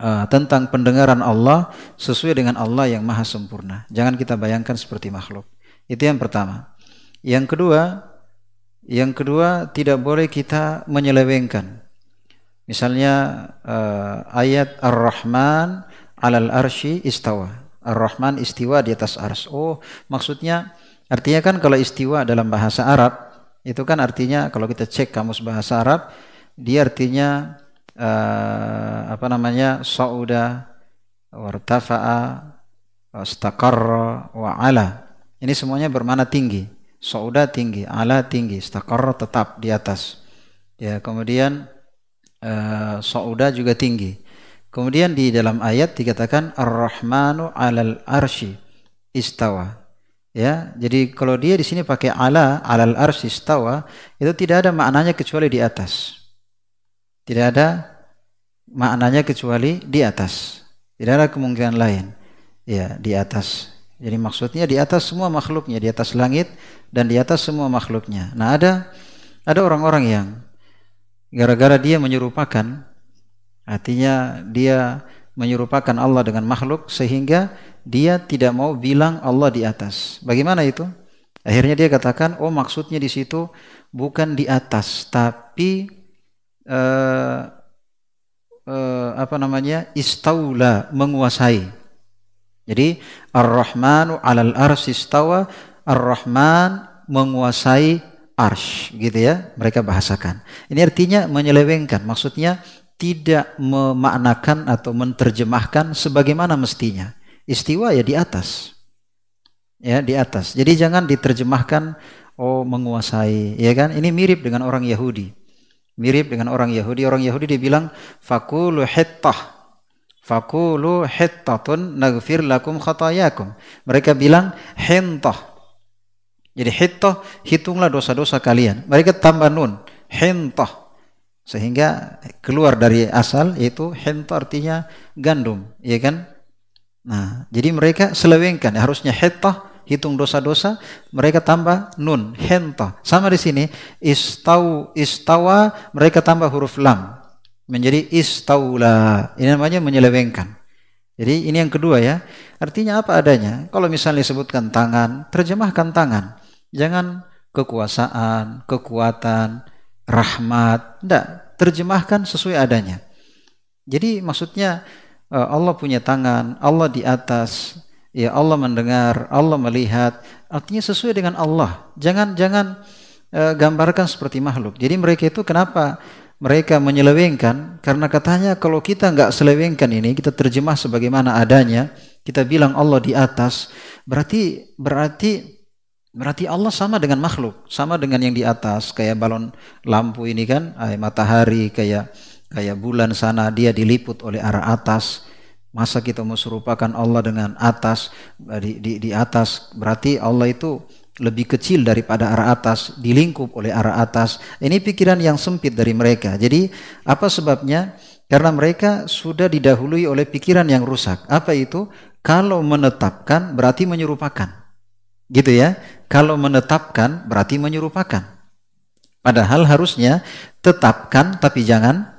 uh, tentang pendengaran Allah sesuai dengan Allah yang maha sempurna. Jangan kita bayangkan seperti makhluk. Itu yang pertama. Yang kedua, yang kedua tidak boleh kita menyelewengkan. Misalnya uh, ayat Ar-Rahman alal arsy istawa. Ar-Rahman istiwa di atas ars. Oh, maksudnya Artinya kan kalau istiwa dalam bahasa Arab itu kan artinya kalau kita cek kamus bahasa Arab dia artinya uh, apa namanya sauda wartafa'a istaqarra wa ala. Ini semuanya bermana tinggi. Sauda tinggi, ala tinggi, istaqarra tetap di atas. Ya, kemudian uh, sauda juga tinggi. Kemudian di dalam ayat dikatakan Ar-Rahmanu 'alal arsy istawa. Ya, jadi kalau dia di sini pakai ala, alal arsistawa, itu tidak ada maknanya kecuali di atas. Tidak ada maknanya kecuali di atas. Tidak ada kemungkinan lain. Ya, di atas. Jadi maksudnya di atas semua makhluknya, di atas langit dan di atas semua makhluknya. Nah, ada ada orang-orang yang gara-gara dia menyerupakan artinya dia menyerupakan Allah dengan makhluk sehingga dia tidak mau bilang Allah di atas. Bagaimana itu? Akhirnya dia katakan, oh maksudnya di situ bukan di atas, tapi uh, uh, apa namanya istaula menguasai. Jadi Ar-Rahmanu alal ars istawa, Ar-Rahman menguasai arsh gitu ya mereka bahasakan. Ini artinya menyelewengkan, maksudnya tidak memaknakan atau menerjemahkan sebagaimana mestinya. Istiwa ya di atas. Ya, di atas. Jadi jangan diterjemahkan oh menguasai, ya kan? Ini mirip dengan orang Yahudi. Mirip dengan orang Yahudi. Orang Yahudi dibilang fakulu hittah. Fakulu hittatun naghfir lakum khatayakum. Mereka bilang hintah. Jadi hittah hitunglah dosa-dosa kalian. Mereka tambah nun, hintah. Sehingga keluar dari asal yaitu hintah artinya gandum, ya kan? Nah, jadi mereka selewengkan. Harusnya heta hitung dosa-dosa, mereka tambah nun, henta. Sama di sini, istau, istawa, mereka tambah huruf lam. Menjadi istaula. Ini namanya menyelewengkan. Jadi ini yang kedua ya. Artinya apa adanya. Kalau misalnya disebutkan tangan, terjemahkan tangan. Jangan kekuasaan, kekuatan, rahmat. Tidak, terjemahkan sesuai adanya. Jadi maksudnya Eh, Allah punya tangan, Allah di atas, ya Allah mendengar, Allah melihat. Artinya sesuai dengan Allah. Jangan jangan uh, gambarkan seperti makhluk. Jadi mereka itu kenapa mereka menyelewengkan? Karena katanya kalau kita nggak selewengkan ini, kita terjemah sebagaimana adanya, kita bilang Allah di atas, berarti berarti Berarti Allah sama dengan makhluk, sama dengan yang di atas, kayak balon lampu ini kan, matahari, kayak kayak bulan sana dia diliput oleh arah atas masa kita mau serupakan Allah dengan atas di, di, di atas berarti Allah itu lebih kecil daripada arah atas dilingkup oleh arah atas ini pikiran yang sempit dari mereka jadi apa sebabnya karena mereka sudah didahului oleh pikiran yang rusak apa itu kalau menetapkan berarti menyerupakan gitu ya kalau menetapkan berarti menyerupakan padahal harusnya tetapkan tapi jangan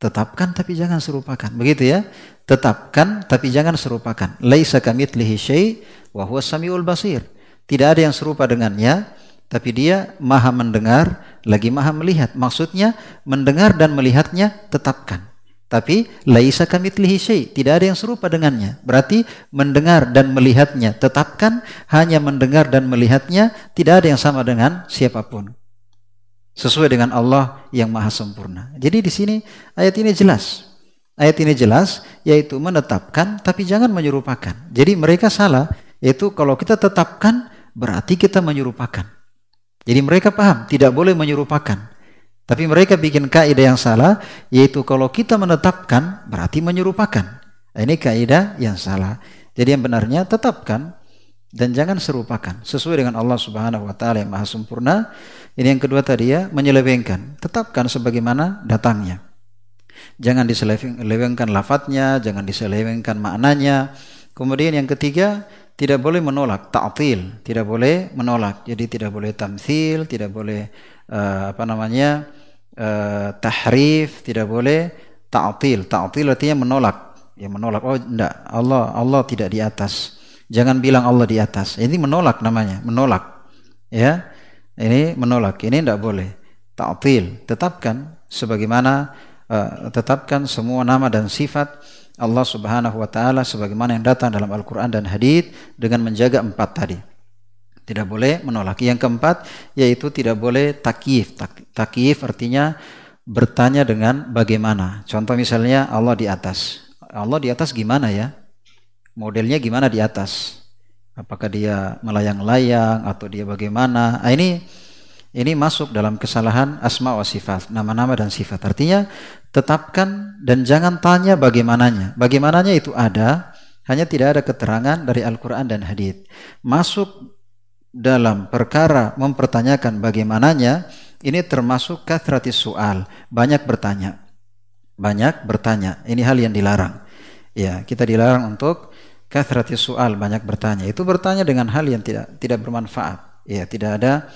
Tetapkan tapi jangan serupakan. Begitu ya. Tetapkan tapi jangan serupakan. Laisa kamitslihi syai' wa huwa samiul basir. Tidak ada yang serupa dengannya, tapi dia maha mendengar, lagi maha melihat. Maksudnya mendengar dan melihatnya tetapkan. Tapi laisa kamitslihi syai', tidak ada yang serupa dengannya. Berarti mendengar dan melihatnya tetapkan, hanya mendengar dan melihatnya tidak ada yang sama dengan siapa pun sesuai dengan Allah yang maha sempurna. Jadi di sini ayat ini jelas. Ayat ini jelas yaitu menetapkan tapi jangan menyerupakan. Jadi mereka salah Itu kalau kita tetapkan berarti kita menyerupakan. Jadi mereka paham tidak boleh menyerupakan. Tapi mereka bikin kaidah yang salah yaitu kalau kita menetapkan berarti menyerupakan. Ini kaidah yang salah. Jadi yang benarnya tetapkan dan jangan serupakan sesuai dengan Allah Subhanahu wa taala yang maha sempurna. Ini yang kedua tadi ya, menyelewengkan. Tetapkan sebagaimana datangnya. Jangan diselewengkan lafadznya, jangan diselewengkan maknanya. Kemudian yang ketiga, tidak boleh menolak ta'til, tidak boleh menolak. Jadi tidak boleh tamsil, tidak boleh uh, apa namanya? uh, tahrif, tidak boleh ta'til. Ta'til artinya menolak. Ya menolak. Oh enggak, Allah Allah tidak di atas. Jangan bilang Allah di atas. Ini menolak namanya, menolak. Ya. Ini menolak. Ini tidak boleh. Ta'til, tetapkan sebagaimana uh, tetapkan semua nama dan sifat Allah Subhanahu wa taala sebagaimana yang datang dalam Al-Qur'an dan hadis dengan menjaga empat tadi. Tidak boleh menolak. Yang keempat yaitu tidak boleh takyif. Takyif artinya bertanya dengan bagaimana. Contoh misalnya Allah di atas. Allah di atas gimana ya? Modelnya gimana di atas? Apakah dia melayang-layang atau dia bagaimana? Nah, ini ini masuk dalam kesalahan asma wa sifat, nama-nama dan sifat. Artinya tetapkan dan jangan tanya bagaimananya. Bagaimananya itu ada, hanya tidak ada keterangan dari Al-Quran dan hadith. Masuk dalam perkara mempertanyakan bagaimananya, ini termasuk kathratis soal, banyak bertanya. Banyak bertanya, ini hal yang dilarang. Ya, kita dilarang untuk kathratis soal, banyak bertanya. Itu bertanya dengan hal yang tidak tidak bermanfaat. Ya, tidak ada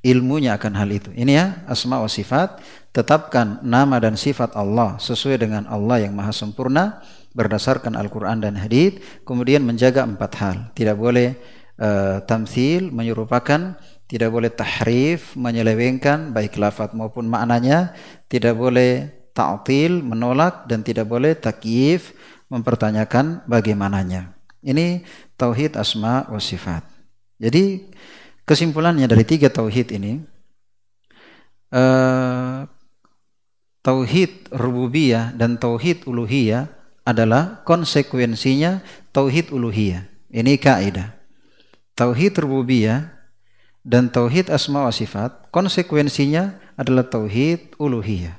ilmunya akan hal itu. Ini ya asma wa sifat, tetapkan nama dan sifat Allah sesuai dengan Allah yang maha sempurna berdasarkan Al-Quran dan Hadith, kemudian menjaga empat hal. Tidak boleh uh, tamthil, menyerupakan, tidak boleh tahrif, menyelewengkan baik lafaz maupun maknanya, tidak boleh ta'til, menolak dan tidak boleh takyif, mempertanyakan bagaimananya. Ini tauhid asma wa sifat. Jadi Kesimpulannya dari tiga tauhid ini, uh, tauhid rububiyah dan tauhid uluhiyah adalah konsekuensinya tauhid uluhiyah. Ini kaidah. Tauhid rububiyah dan tauhid asma wa sifat konsekuensinya adalah tauhid uluhiyah.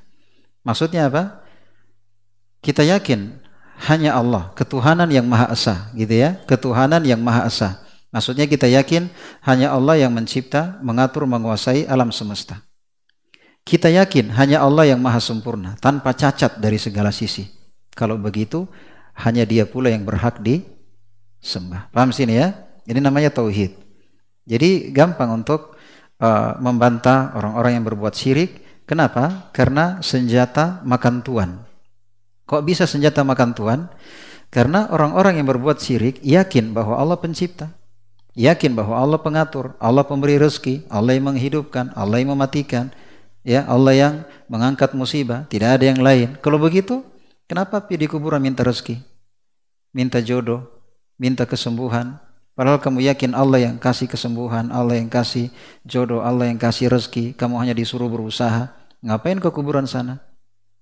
Maksudnya apa? Kita yakin hanya Allah, ketuhanan yang maha esa, gitu ya, ketuhanan yang maha esa. Maksudnya kita yakin hanya Allah yang mencipta, mengatur, menguasai alam semesta. Kita yakin hanya Allah yang maha sempurna, tanpa cacat dari segala sisi. Kalau begitu, hanya dia pula yang berhak disembah. Paham sini ya? Ini namanya tauhid. Jadi gampang untuk uh, membantah orang-orang yang berbuat syirik. Kenapa? Karena senjata makan tuan. Kok bisa senjata makan tuan? Karena orang-orang yang berbuat syirik yakin bahwa Allah pencipta. Yakin bahwa Allah pengatur, Allah pemberi rezeki, Allah yang menghidupkan, Allah yang mematikan, ya Allah yang mengangkat musibah, tidak ada yang lain. Kalau begitu, kenapa pi di kuburan minta rezeki? Minta jodoh, minta kesembuhan, padahal kamu yakin Allah yang kasih kesembuhan, Allah yang kasih jodoh, Allah yang kasih rezeki, kamu hanya disuruh berusaha. Ngapain ke kuburan sana?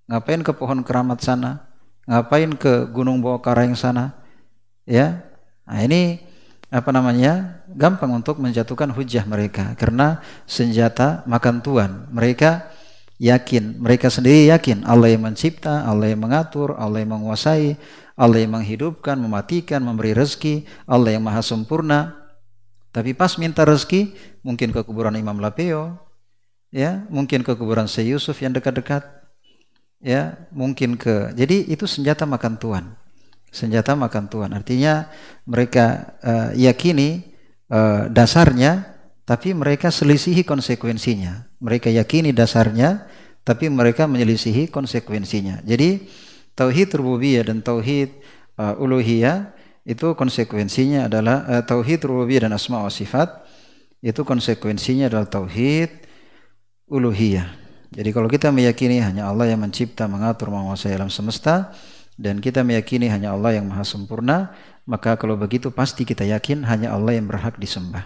Ngapain ke pohon keramat sana? Ngapain ke gunung bawah karang sana? Ya, nah ini apa namanya gampang untuk menjatuhkan hujah mereka. Karena senjata makan tuan. Mereka yakin mereka sendiri yakin. Allah yang mencipta Allah yang mengatur Allah yang menguasai Allah yang menghidupkan mematikan memberi rezeki Allah yang maha sempurna. Tapi pas minta rezeki mungkin ke kuburan Imam Lapeo ya mungkin ke kuburan Syekh Yusuf yang dekat-dekat ya mungkin ke jadi itu senjata makan tuan senjata makan tuan. Artinya mereka uh, yakini uh, dasarnya, tapi mereka selisihi konsekuensinya. Mereka yakini dasarnya, tapi mereka menyelisihi konsekuensinya. Jadi tauhid rububiyah dan tauhid uh, uluhiyah itu konsekuensinya adalah uh, tauhid rububiyah dan asma wa sifat itu konsekuensinya adalah tauhid uluhiyah. Jadi kalau kita meyakini hanya Allah yang mencipta, mengatur, menguasai alam semesta, dan kita meyakini hanya Allah yang maha sempurna, maka kalau begitu pasti kita yakin hanya Allah yang berhak disembah.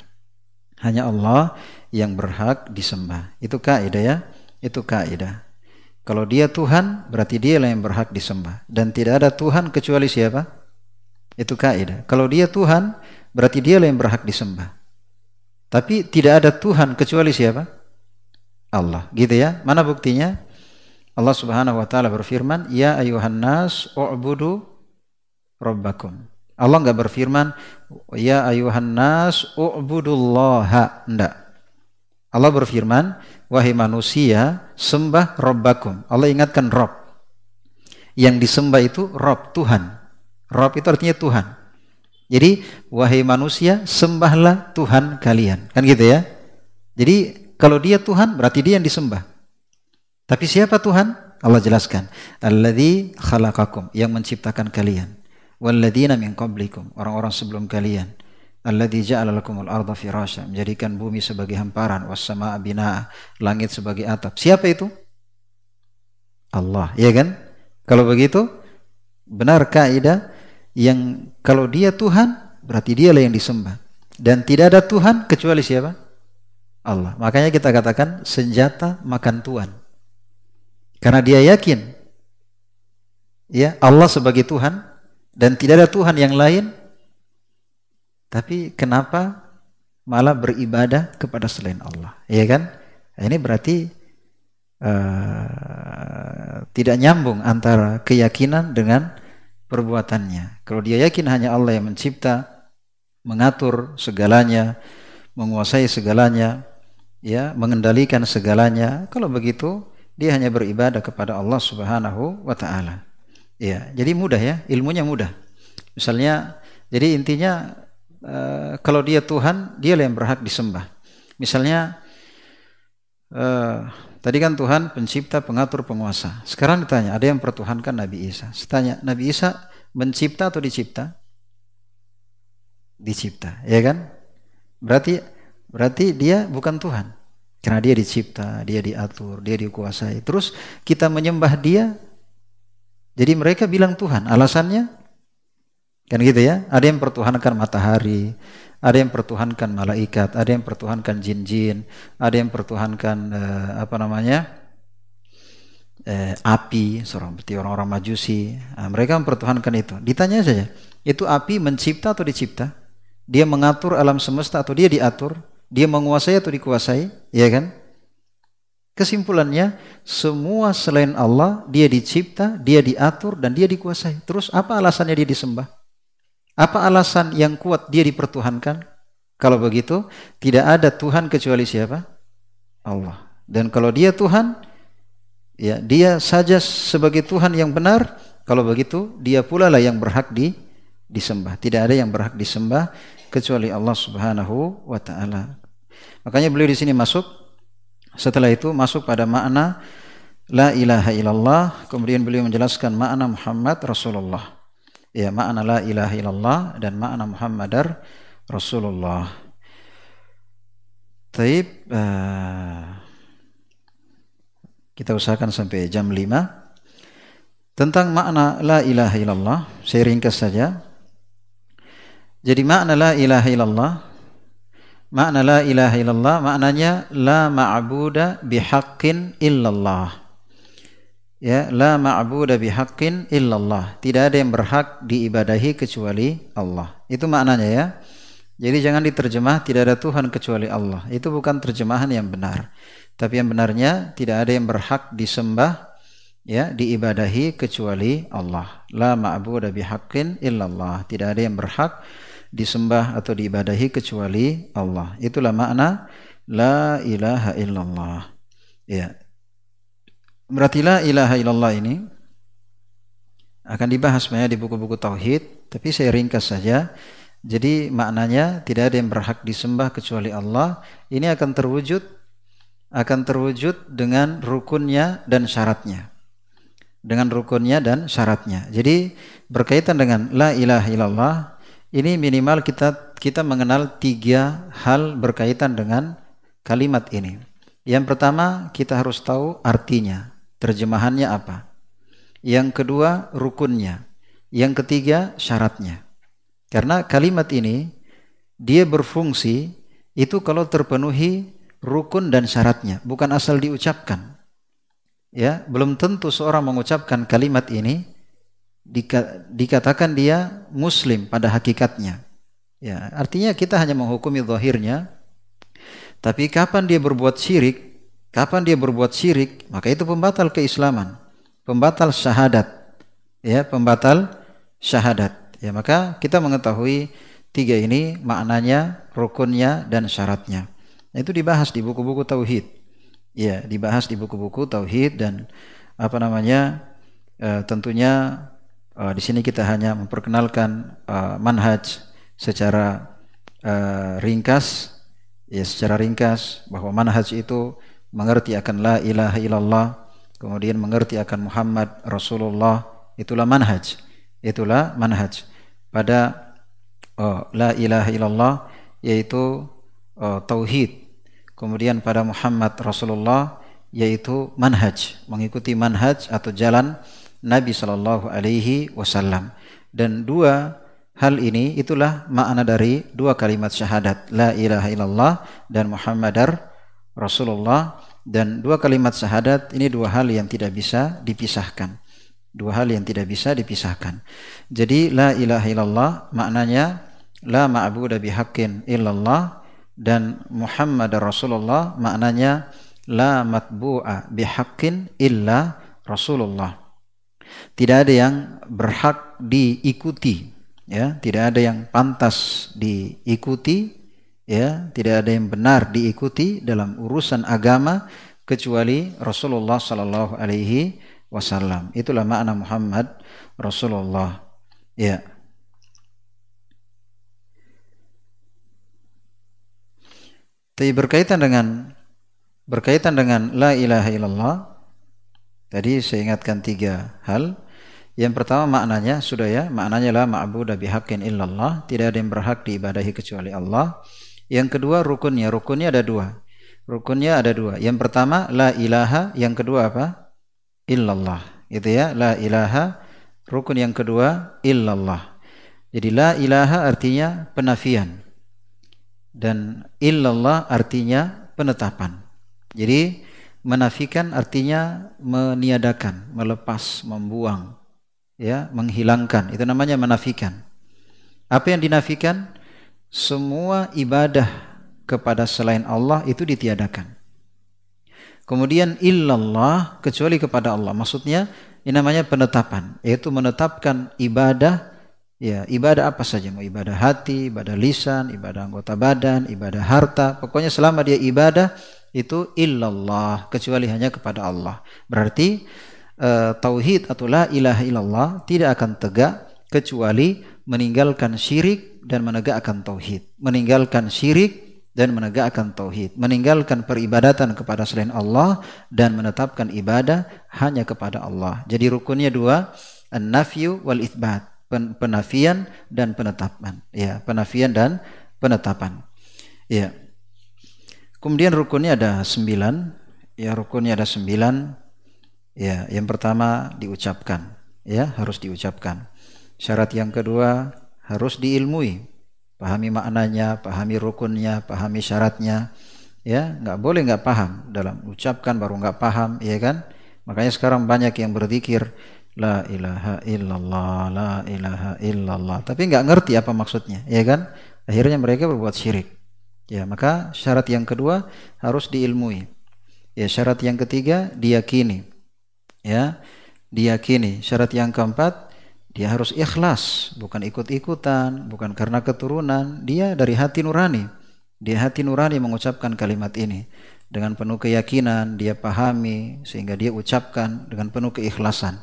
Hanya Allah yang berhak disembah. Itu kaidah ya, itu kaidah. Kalau dia Tuhan, berarti dia yang berhak disembah. Dan tidak ada Tuhan kecuali siapa? Itu kaidah. Kalau dia Tuhan, berarti dialah yang berhak disembah. Tapi tidak ada Tuhan kecuali siapa? Allah. Gitu ya. Mana buktinya? Allah Subhanahu wa taala berfirman, "Ya ayuhan nas, u'budu rabbakum." Allah enggak berfirman, "Ya ayuhan nas, u'budullaha." Enggak. Allah berfirman, "Wahai manusia, sembah Rabbakum." Allah ingatkan Rabb. Yang disembah itu Rabb, Tuhan. Rabb itu artinya Tuhan. Jadi wahai manusia sembahlah Tuhan kalian. Kan gitu ya. Jadi kalau dia Tuhan berarti dia yang disembah. Tapi siapa Tuhan? Allah jelaskan. Alladzi khalaqakum yang menciptakan kalian. Walladzina min qablikum orang-orang sebelum kalian. Alladzi ja'ala lakumul arda firasya menjadikan bumi sebagai hamparan was samaa binaa langit sebagai atap. Siapa itu? Allah, ya kan? Kalau begitu benar kaidah yang kalau dia Tuhan berarti dialah yang disembah dan tidak ada Tuhan kecuali siapa? Allah. Makanya kita katakan senjata makan tuan. Karena dia yakin ya Allah sebagai Tuhan dan tidak ada Tuhan yang lain. Tapi kenapa malah beribadah kepada selain Allah? Ya kan? Ini berarti uh, tidak nyambung antara keyakinan dengan perbuatannya. Kalau dia yakin hanya Allah yang mencipta, mengatur segalanya, menguasai segalanya, ya, mengendalikan segalanya, kalau begitu dia hanya beribadah kepada Allah Subhanahu wa taala. Ya, jadi mudah ya, ilmunya mudah. Misalnya, jadi intinya uh, kalau dia Tuhan, dia yang berhak disembah. Misalnya uh, Tadi kan Tuhan pencipta, pengatur, penguasa. Sekarang ditanya, ada yang pertuhankan Nabi Isa. Saya Nabi Isa mencipta atau dicipta? Dicipta, ya kan? Berarti berarti dia bukan Tuhan. Karena dia dicipta, dia diatur, dia dikuasai. Terus kita menyembah dia, jadi mereka bilang Tuhan. Alasannya kan gitu ya? Ada yang pertuhankan matahari, ada yang pertuhankan malaikat, ada yang pertuhankan jin-jin, ada yang pertuhankan eh, apa namanya eh, api, seperti orang-orang majusi. Nah, mereka mempertuhankan itu. Ditanya saja, itu api mencipta atau dicipta? Dia mengatur alam semesta atau dia diatur? Dia menguasai atau dikuasai? Ya kan? Kesimpulannya, semua selain Allah, dia dicipta, dia diatur, dan dia dikuasai. Terus apa alasannya dia disembah? Apa alasan yang kuat dia dipertuhankan? Kalau begitu, tidak ada Tuhan kecuali siapa? Allah. Dan kalau dia Tuhan, ya dia saja sebagai Tuhan yang benar. Kalau begitu, dia pula lah yang berhak di disembah. Tidak ada yang berhak disembah kecuali Allah Subhanahu wa taala. Makanya beliau di sini masuk setelah itu masuk pada makna la ilaha illallah, kemudian beliau menjelaskan makna Muhammad Rasulullah ya makna la ilaha illallah dan makna Muhammadar Rasulullah. Taib uh, kita usahakan sampai jam 5 tentang makna la ilaha illallah saya ringkas saja. Jadi makna la ilaha illallah makna la ilaha illallah maknanya la ma'buda bihaqqin illallah ya la ma'budu bihaqqin illallah. Tidak ada yang berhak diibadahi kecuali Allah. Itu maknanya ya. Jadi jangan diterjemah tidak ada Tuhan kecuali Allah. Itu bukan terjemahan yang benar. Tapi yang benarnya tidak ada yang berhak disembah ya diibadahi kecuali Allah. La ma'budu bihaqqin illallah. Tidak ada yang berhak disembah atau diibadahi kecuali Allah. Itulah makna la ilaha illallah. Ya, Berarti la ilaha illallah ini akan dibahas banyak di buku-buku tauhid, tapi saya ringkas saja. Jadi maknanya tidak ada yang berhak disembah kecuali Allah. Ini akan terwujud akan terwujud dengan rukunnya dan syaratnya. Dengan rukunnya dan syaratnya. Jadi berkaitan dengan la ilaha illallah ini minimal kita kita mengenal tiga hal berkaitan dengan kalimat ini. Yang pertama kita harus tahu artinya. Terjemahannya apa? Yang kedua, rukunnya. Yang ketiga, syaratnya. Karena kalimat ini dia berfungsi itu kalau terpenuhi rukun dan syaratnya, bukan asal diucapkan. Ya, belum tentu seorang mengucapkan kalimat ini dikatakan dia muslim pada hakikatnya. Ya, artinya kita hanya menghukumi zahirnya. Tapi kapan dia berbuat syirik, kapan dia berbuat syirik, maka itu pembatal keislaman, pembatal syahadat. Ya, pembatal syahadat. Ya, maka kita mengetahui tiga ini maknanya, rukunnya dan syaratnya. Nah, itu dibahas di buku-buku tauhid. Ya, dibahas di buku-buku tauhid dan apa namanya? E, tentunya e, di sini kita hanya memperkenalkan e, manhaj secara uh, ringkas. Ya secara ringkas bahwa manhaj itu mengerti akan la ilaha illallah kemudian mengerti akan Muhammad Rasulullah. Itulah manhaj. Itulah manhaj. Pada oh, la ilaha illallah yaitu oh, tauhid. Kemudian pada Muhammad Rasulullah yaitu manhaj. Mengikuti manhaj atau jalan Nabi Shallallahu Alaihi Wasallam dan dua Hal ini itulah makna dari dua kalimat syahadat la ilaha illallah dan Muhammadar Rasulullah dan dua kalimat syahadat ini dua hal yang tidak bisa dipisahkan. Dua hal yang tidak bisa dipisahkan. Jadi la ilaha illallah maknanya la ma'budu bihaqqin illallah dan Muhammad Rasulullah maknanya la matbu'a bihaqqin illa Rasulullah. Tidak ada yang berhak diikuti ya. Tidak ada yang pantas diikuti ya. Tidak ada yang benar diikuti dalam urusan agama kecuali Rasulullah sallallahu alaihi wasallam. Itulah makna Muhammad Rasulullah ya. Tapi berkaitan dengan berkaitan dengan la ilaha illallah tadi saya ingatkan tiga hal yang pertama maknanya sudah ya, maknanya la ma'budu bihaqqin illallah, tidak ada yang berhak diibadahi kecuali Allah. Yang kedua rukunnya, rukunnya ada dua. Rukunnya ada dua. Yang pertama la ilaha, yang kedua apa? Illallah. Itu ya, la ilaha. Rukun yang kedua illallah. Jadi la ilaha artinya penafian. Dan illallah artinya penetapan. Jadi menafikan artinya meniadakan, melepas, membuang ya menghilangkan. Itu namanya menafikan. Apa yang dinafikan? Semua ibadah kepada selain Allah itu ditiadakan. Kemudian illallah kecuali kepada Allah. Maksudnya ini namanya penetapan yaitu menetapkan ibadah ya ibadah apa saja. Mau ibadah hati ibadah lisan ibadah anggota badan ibadah harta. Pokoknya selama dia ibadah itu illallah kecuali hanya kepada Allah berarti uh, tauhid atau la ilaha illallah tidak akan tegak kecuali meninggalkan syirik dan menegakkan tauhid. Meninggalkan syirik dan menegakkan tauhid. Meninggalkan peribadatan kepada selain Allah dan menetapkan ibadah hanya kepada Allah. Jadi rukunnya dua, an-nafyu wal itsbat. Penafian dan penetapan. Ya, penafian dan penetapan. Ya. Kemudian rukunnya ada sembilan. Ya, rukunnya ada sembilan. Ya, yang pertama diucapkan, ya harus diucapkan. Syarat yang kedua harus diilmui, pahami maknanya, pahami rukunnya, pahami syaratnya. Ya, nggak boleh nggak paham dalam ucapkan baru nggak paham, ya kan? Makanya sekarang banyak yang berzikir la ilaha illallah, la ilaha illallah, tapi nggak ngerti apa maksudnya, ya kan? Akhirnya mereka berbuat syirik. Ya, maka syarat yang kedua harus diilmui. Ya, syarat yang ketiga diyakini. Ya diyakini. Syarat yang keempat dia harus ikhlas. Bukan ikut-ikutan bukan karena keturunan. Dia dari hati nurani. Dia hati nurani mengucapkan kalimat ini. Dengan penuh keyakinan dia pahami sehingga dia ucapkan dengan penuh keikhlasan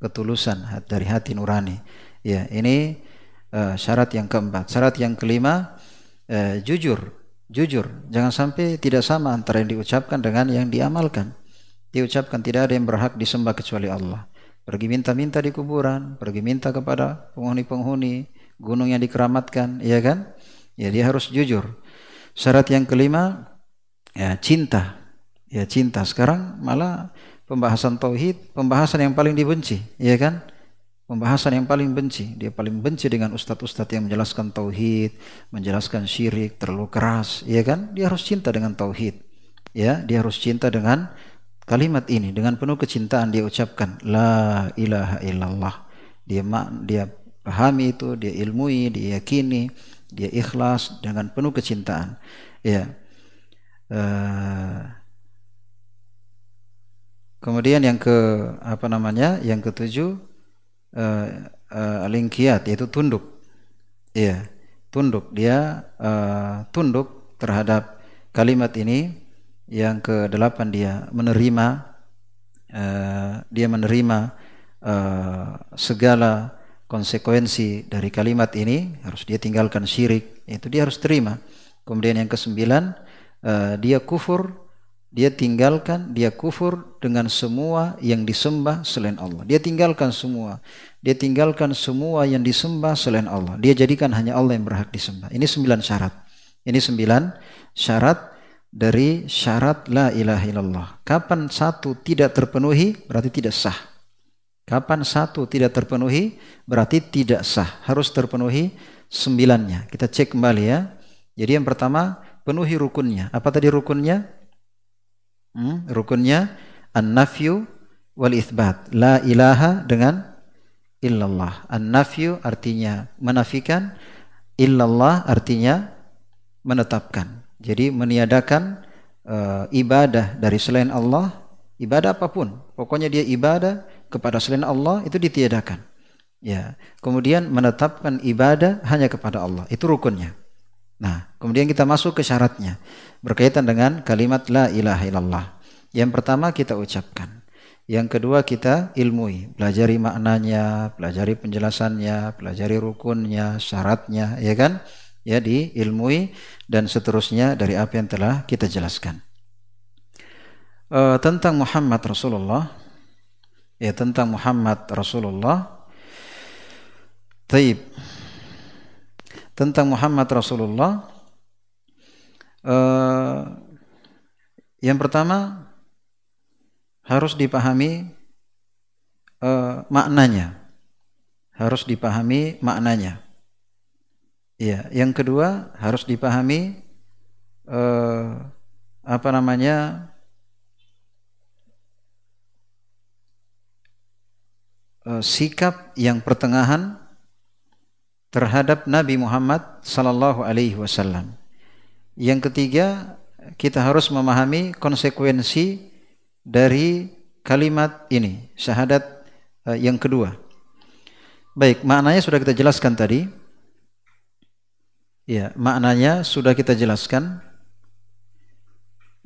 ketulusan dari hati nurani. Ya ini uh, syarat yang keempat. Syarat yang kelima uh, jujur jujur jangan sampai tidak sama antara yang diucapkan dengan yang diamalkan diucapkan tidak ada yang berhak disembah kecuali Allah. Pergi minta-minta di kuburan, pergi minta kepada penghuni-penghuni gunung yang dikeramatkan, iya kan? Ya dia harus jujur. Syarat yang kelima, ya cinta. Ya cinta. Sekarang malah pembahasan tauhid, pembahasan yang paling dibenci, iya kan? Pembahasan yang paling benci, dia paling benci dengan ustadz-ustadz yang menjelaskan tauhid, menjelaskan syirik terlalu keras, iya kan? Dia harus cinta dengan tauhid, ya, dia harus cinta dengan Kalimat ini dengan penuh kecintaan dia ucapkan la ilaha illallah. Dia dia pahami itu, dia ilmui, dia yakini dia ikhlas dengan penuh kecintaan. Ya. Uh, kemudian yang ke apa namanya? Yang ketujuh uh, uh, alingkiat yaitu tunduk. Iya, tunduk. Dia uh, tunduk terhadap kalimat ini. Yang ke delapan dia menerima uh, dia menerima uh, segala konsekuensi dari kalimat ini harus dia tinggalkan syirik itu dia harus terima kemudian yang kesembilan uh, dia kufur dia tinggalkan dia kufur dengan semua yang disembah selain Allah dia tinggalkan semua dia tinggalkan semua yang disembah selain Allah dia jadikan hanya Allah yang berhak disembah ini sembilan syarat ini sembilan syarat dari syarat la ilaha illallah kapan satu tidak terpenuhi berarti tidak sah Kapan satu tidak terpenuhi berarti tidak sah. Harus terpenuhi sembilannya. Kita cek kembali ya. Jadi yang pertama penuhi rukunnya. Apa tadi rukunnya? Hmm, rukunnya an-nafyu wal itsbat. La ilaha dengan illallah. An-nafyu artinya menafikan, illallah artinya menetapkan. Jadi meniadakan uh, ibadah dari selain Allah, ibadah apa pun. Pokoknya dia ibadah kepada selain Allah itu ditiadakan. Ya, kemudian menetapkan ibadah hanya kepada Allah. Itu rukunnya. Nah, kemudian kita masuk ke syaratnya berkaitan dengan kalimat la ilaha illallah. Yang pertama kita ucapkan. Yang kedua kita ilmui, pelajari maknanya, pelajari penjelasannya, pelajari rukunnya, syaratnya, ya kan? Ya diilmui dan seterusnya dari apa yang telah kita jelaskan. Uh, tentang Muhammad Rasulullah ya tentang Muhammad Rasulullah. Taib. Tentang Muhammad Rasulullah uh, yang pertama harus dipahami uh, maknanya. Harus dipahami maknanya. Ya, yang kedua harus dipahami uh, apa namanya Eh, sikap yang pertengahan terhadap Nabi Muhammad sallallahu alaihi wasallam. Yang ketiga, kita harus memahami konsekuensi dari kalimat ini, syahadat uh, yang kedua. Baik, maknanya sudah kita jelaskan tadi. Ya, maknanya sudah kita jelaskan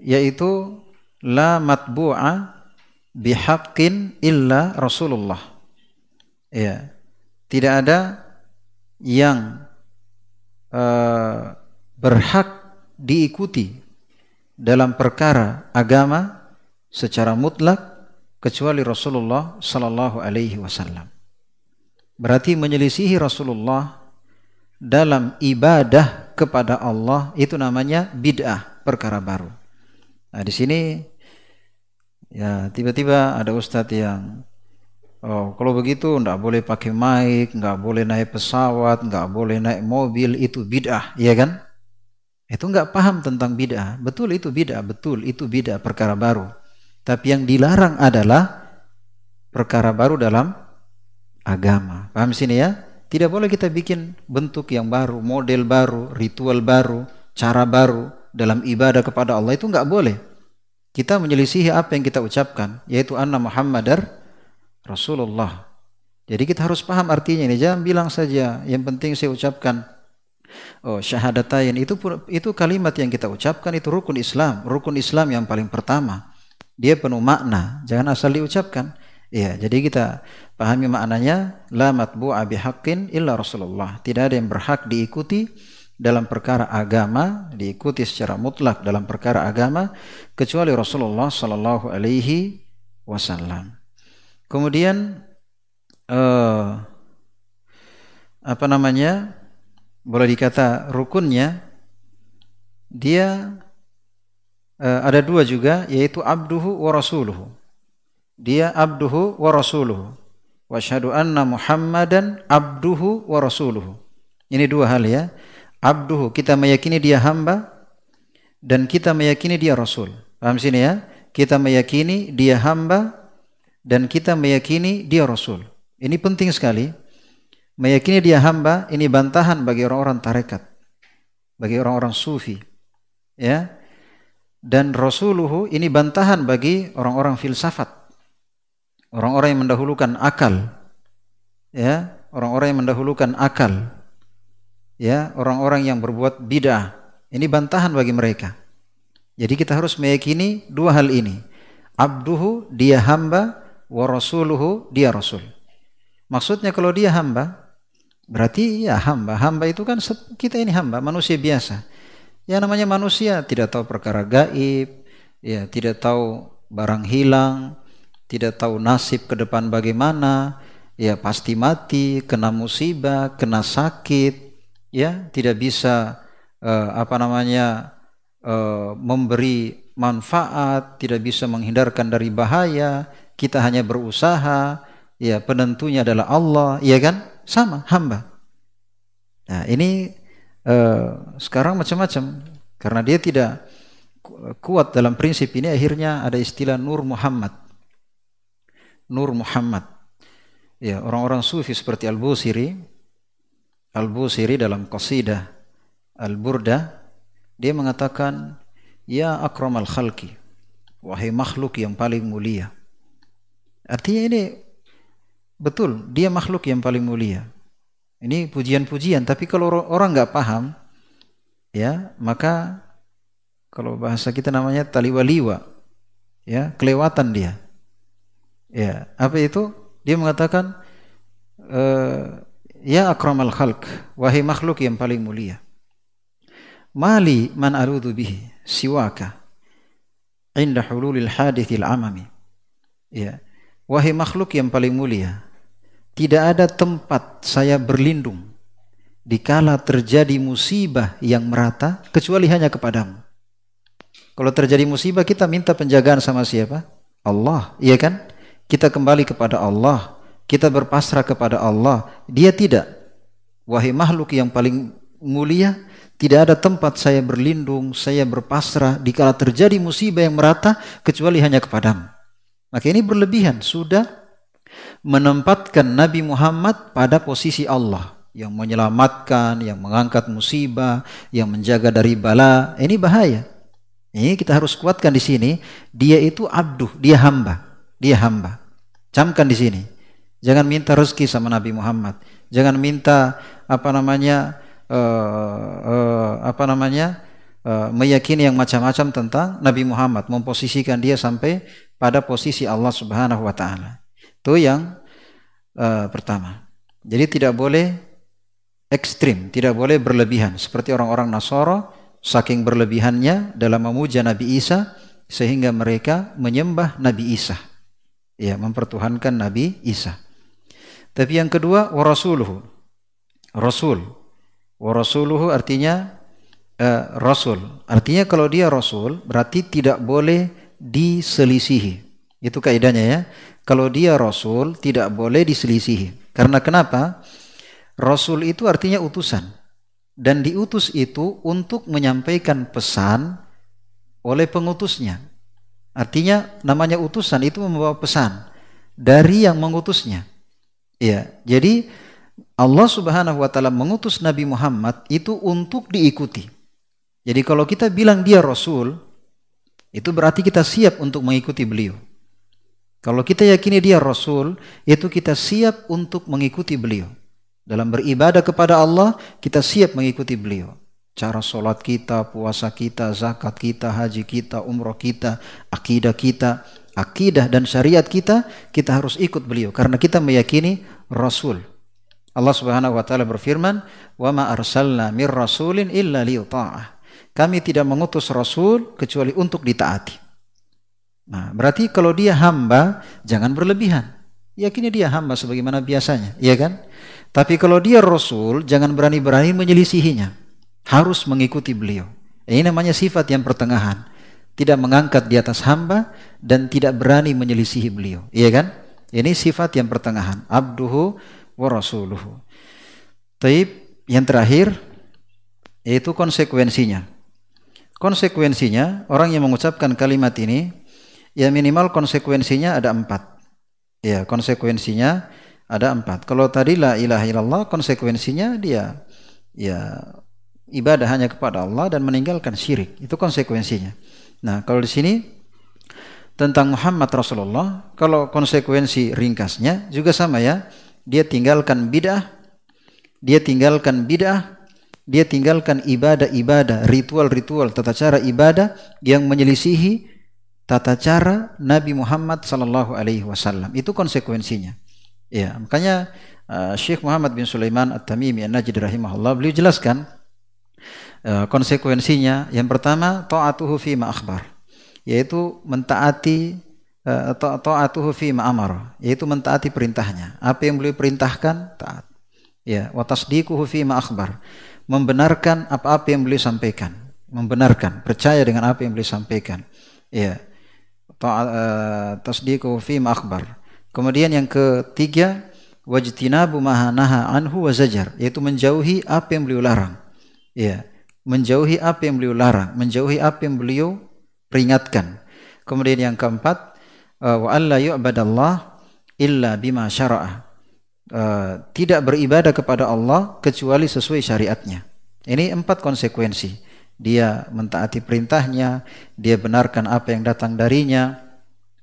yaitu la matbu'a bihaqqin illa Rasulullah Ya, tidak ada yang uh, berhak diikuti dalam perkara agama secara mutlak kecuali Rasulullah sallallahu alaihi wasallam. Berarti menyelisihi Rasulullah dalam ibadah kepada Allah itu namanya bid'ah, perkara baru. Nah, di sini ya tiba-tiba ada ustadz yang Oh, kalau begitu nggak boleh pakai mic, nggak boleh naik pesawat, nggak boleh naik mobil, itu bid'ah, ya kan? Itu nggak paham tentang bid'ah. Betul itu bid'ah, betul itu bid'ah perkara baru. Tapi yang dilarang adalah perkara baru dalam agama. Paham sini ya? Tidak boleh kita bikin bentuk yang baru, model baru, ritual baru, cara baru dalam ibadah kepada Allah itu nggak boleh. Kita menyelisihi apa yang kita ucapkan, yaitu anna Muhammadar Rasulullah. Jadi kita harus paham artinya ini. Jangan bilang saja. Yang penting saya ucapkan Oh, syahadatain itu itu kalimat yang kita ucapkan itu rukun Islam, rukun Islam yang paling pertama. Dia penuh makna, jangan asal diucapkan. Iya, jadi kita pahami maknanya la matbu'a bihaqqin illa Rasulullah. Tidak ada yang berhak diikuti dalam perkara agama, diikuti secara mutlak dalam perkara agama kecuali Rasulullah sallallahu alaihi wasallam. Kemudian uh, apa namanya? Boleh dikata rukunnya dia uh, ada dua juga yaitu abduhu wa rasuluhu. Dia abduhu wa rasuluhu. Wa syahadu anna Muhammadan abduhu wa rasuluhu. Ini dua hal ya. Abduhu kita meyakini dia hamba dan kita meyakini dia rasul. Paham sini ya? Kita meyakini dia hamba dan kita meyakini dia Rasul. Ini penting sekali. Meyakini dia hamba, ini bantahan bagi orang-orang tarekat. bagi orang-orang sufi. Ya. Dan rasuluhu ini bantahan bagi orang-orang filsafat. Orang-orang yang mendahulukan akal. Ya, orang-orang yang mendahulukan akal. Ya, orang-orang yang berbuat bidah. Ini bantahan bagi mereka. Jadi kita harus meyakini dua hal ini. Abduhu dia hamba, wa rasuluhu dia rasul. Maksudnya kalau dia hamba, berarti ya hamba. Hamba itu kan kita ini hamba, manusia biasa. Ya namanya manusia tidak tahu perkara gaib, ya tidak tahu barang hilang, tidak tahu nasib ke depan bagaimana, ya pasti mati, kena musibah, kena sakit, ya tidak bisa uh, apa namanya uh, memberi manfaat, tidak bisa menghindarkan dari bahaya, kita hanya berusaha, ya penentunya adalah Allah, ya kan? Sama, hamba. Nah, ini uh, sekarang macam-macam karena dia tidak kuat dalam prinsip ini akhirnya ada istilah Nur Muhammad. Nur Muhammad. Ya, orang-orang sufi seperti Al-Busiri Al-Busiri dalam qasidah Al-Burda dia mengatakan ya akramal khalqi wahai makhluk yang paling mulia. Artinya ini Betul, dia makhluk yang paling mulia. Ini pujian-pujian, tapi kalau orang nggak paham, ya maka kalau bahasa kita namanya taliwaliwa, ya kelewatan dia. Ya, apa itu? Dia mengatakan, e, ya akramal khalq, wahai makhluk yang paling mulia. Mali man aludu bihi siwaka inda hululil hadithil amami. Ya, wahai makhluk yang paling mulia, tidak ada tempat saya berlindung dikala terjadi musibah yang merata kecuali hanya kepadamu. Kalau terjadi musibah kita minta penjagaan sama siapa? Allah, iya kan? Kita kembali kepada Allah, kita berpasrah kepada Allah. Dia tidak. Wahai makhluk yang paling mulia, tidak ada tempat saya berlindung, saya berpasrah dikala terjadi musibah yang merata kecuali hanya kepadamu. Maka ini berlebihan, sudah menempatkan Nabi Muhammad pada posisi Allah yang menyelamatkan, yang mengangkat musibah, yang menjaga dari bala. Ini bahaya. Ini kita harus kuatkan di sini. Dia itu abduh, dia hamba, dia hamba. Camkan di sini. Jangan minta rezeki sama Nabi Muhammad. Jangan minta apa namanya uh, uh, apa namanya uh, meyakini yang macam-macam tentang Nabi Muhammad, memposisikan dia sampai pada posisi Allah Subhanahu wa taala. Itu yang uh, pertama. Jadi tidak boleh ekstrim, tidak boleh berlebihan. Seperti orang-orang Nasoro, saking berlebihannya dalam memuja Nabi Isa, sehingga mereka menyembah Nabi Isa. Ya, mempertuhankan Nabi Isa. Tapi yang kedua, warasuluhu. Rasul. Warasuluhu artinya uh, Rasul. Artinya kalau dia Rasul, berarti tidak boleh diselisihi. Itu kaidahnya ya. Kalau dia rasul tidak boleh diselisihi. Karena kenapa? Rasul itu artinya utusan. Dan diutus itu untuk menyampaikan pesan oleh pengutusnya. Artinya namanya utusan itu membawa pesan dari yang mengutusnya. Ya, jadi Allah Subhanahu wa taala mengutus Nabi Muhammad itu untuk diikuti. Jadi kalau kita bilang dia rasul, itu berarti kita siap untuk mengikuti beliau. Kalau kita yakini dia Rasul, itu kita siap untuk mengikuti beliau. Dalam beribadah kepada Allah, kita siap mengikuti beliau. Cara sholat kita, puasa kita, zakat kita, haji kita, umroh kita, akidah kita, akidah dan syariat kita, kita harus ikut beliau. Karena kita meyakini Rasul. Allah subhanahu wa ta'ala berfirman, وَمَا أَرْسَلْنَا مِنْ رَسُولٍ إِلَّا لِيُطَاعَهِ kami tidak mengutus Rasul kecuali untuk ditaati. Nah, berarti kalau dia hamba, jangan berlebihan. Yakini dia hamba sebagaimana biasanya, iya kan? Tapi kalau dia rasul, jangan berani-berani menyelisihinya. Harus mengikuti beliau. Ini namanya sifat yang pertengahan. Tidak mengangkat di atas hamba dan tidak berani menyelisihi beliau. Iya kan? Ini sifat yang pertengahan. Abduhu wa rasuluhu. Taib yang terakhir yaitu konsekuensinya. Konsekuensinya orang yang mengucapkan kalimat ini ya minimal konsekuensinya ada empat. Ya, konsekuensinya ada empat. Kalau tadi la ilaha illallah, konsekuensinya dia ya ibadah hanya kepada Allah dan meninggalkan syirik. Itu konsekuensinya. Nah, kalau di sini tentang Muhammad Rasulullah, kalau konsekuensi ringkasnya juga sama ya. Dia tinggalkan bid'ah, dia tinggalkan bid'ah, dia tinggalkan ibadah-ibadah, ritual-ritual, tata cara ibadah yang menyelisihi tata cara Nabi Muhammad sallallahu alaihi wasallam. Itu konsekuensinya. Ya, makanya uh, Syekh Muhammad bin Sulaiman At-Tamimi An-Najdi rahimahullah beliau jelaskan uh, konsekuensinya yang pertama taatuhu fi ma akhbar yaitu mentaati uh, taatuhu fi ma amara yaitu mentaati perintahnya. Apa yang beliau perintahkan taat. Ya, wa tasdiquhu fi ma akhbar membenarkan apa-apa yang beliau sampaikan, membenarkan, percaya dengan apa yang beliau sampaikan. Ya. Tasdiqu fi akhbar. Kemudian yang ketiga wajtinabu mahanaha anhu wa zajar yaitu menjauhi apa yang beliau larang. Ya, menjauhi apa yang beliau larang, menjauhi apa yang beliau peringatkan. Kemudian yang keempat eh, wa alla yu'badallah illa bima syara'a. Uh, tidak beribadah kepada Allah kecuali sesuai syariatnya. Ini empat konsekuensi dia mentaati perintahnya, dia benarkan apa yang datang darinya,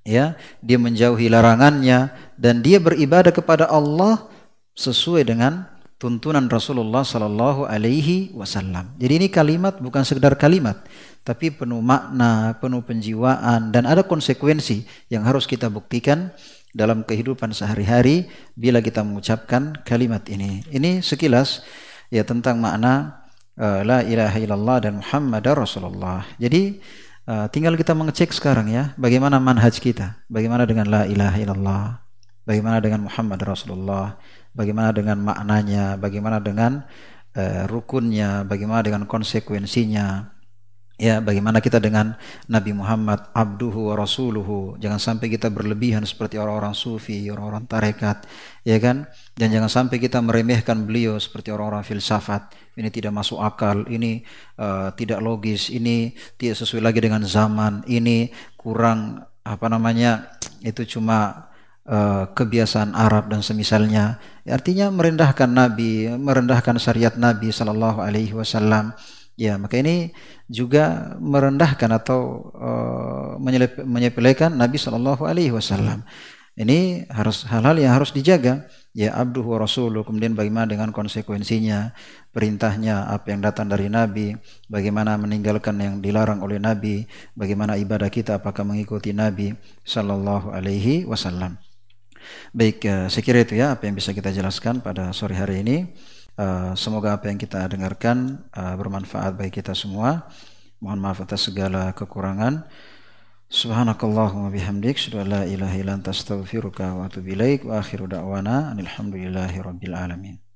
ya, dia menjauhi larangannya dan dia beribadah kepada Allah sesuai dengan tuntunan Rasulullah sallallahu alaihi wasallam. Jadi ini kalimat bukan sekedar kalimat, tapi penuh makna, penuh penjiwaan dan ada konsekuensi yang harus kita buktikan dalam kehidupan sehari-hari bila kita mengucapkan kalimat ini. Ini sekilas ya tentang makna uh, la ilaha illallah dan Muhammadar Rasulullah. Jadi uh, tinggal kita mengecek sekarang ya, bagaimana manhaj kita, bagaimana dengan la ilaha illallah, bagaimana dengan Muhammad Rasulullah, bagaimana dengan maknanya, bagaimana dengan uh, rukunnya, bagaimana dengan konsekuensinya, Ya, bagaimana kita dengan Nabi Muhammad abduhu wa rasuluhu. Jangan sampai kita berlebihan seperti orang-orang sufi, orang-orang tarekat, ya kan? Dan jangan sampai kita meremehkan beliau seperti orang-orang filsafat. Ini tidak masuk akal, ini uh, tidak logis, ini tidak sesuai lagi dengan zaman, ini kurang apa namanya? Itu cuma uh, kebiasaan Arab dan semisalnya. Artinya merendahkan Nabi, merendahkan syariat Nabi sallallahu alaihi wasallam Ya, maka ini juga merendahkan atau uh, menyepelekan Nabi Shallallahu Alaihi Wasallam. Ini harus hal-hal yang harus dijaga. Ya, abduh wa rasuluh. Kemudian bagaimana dengan konsekuensinya, perintahnya, apa yang datang dari Nabi, bagaimana meninggalkan yang dilarang oleh Nabi, bagaimana ibadah kita, apakah mengikuti Nabi Shallallahu Alaihi Wasallam. Baik, saya kira itu ya apa yang bisa kita jelaskan pada sore hari ini. Eh, semoga apa yang kita dengarkan uh, bermanfaat bagi kita semua. Mohon maaf atas segala kekurangan. Subhanakallahumma bihamdik asyhadu an la ilaha illa anta astaghfiruka wa atubu ilaik wa akhiru da'wana alhamdulillahi alamin.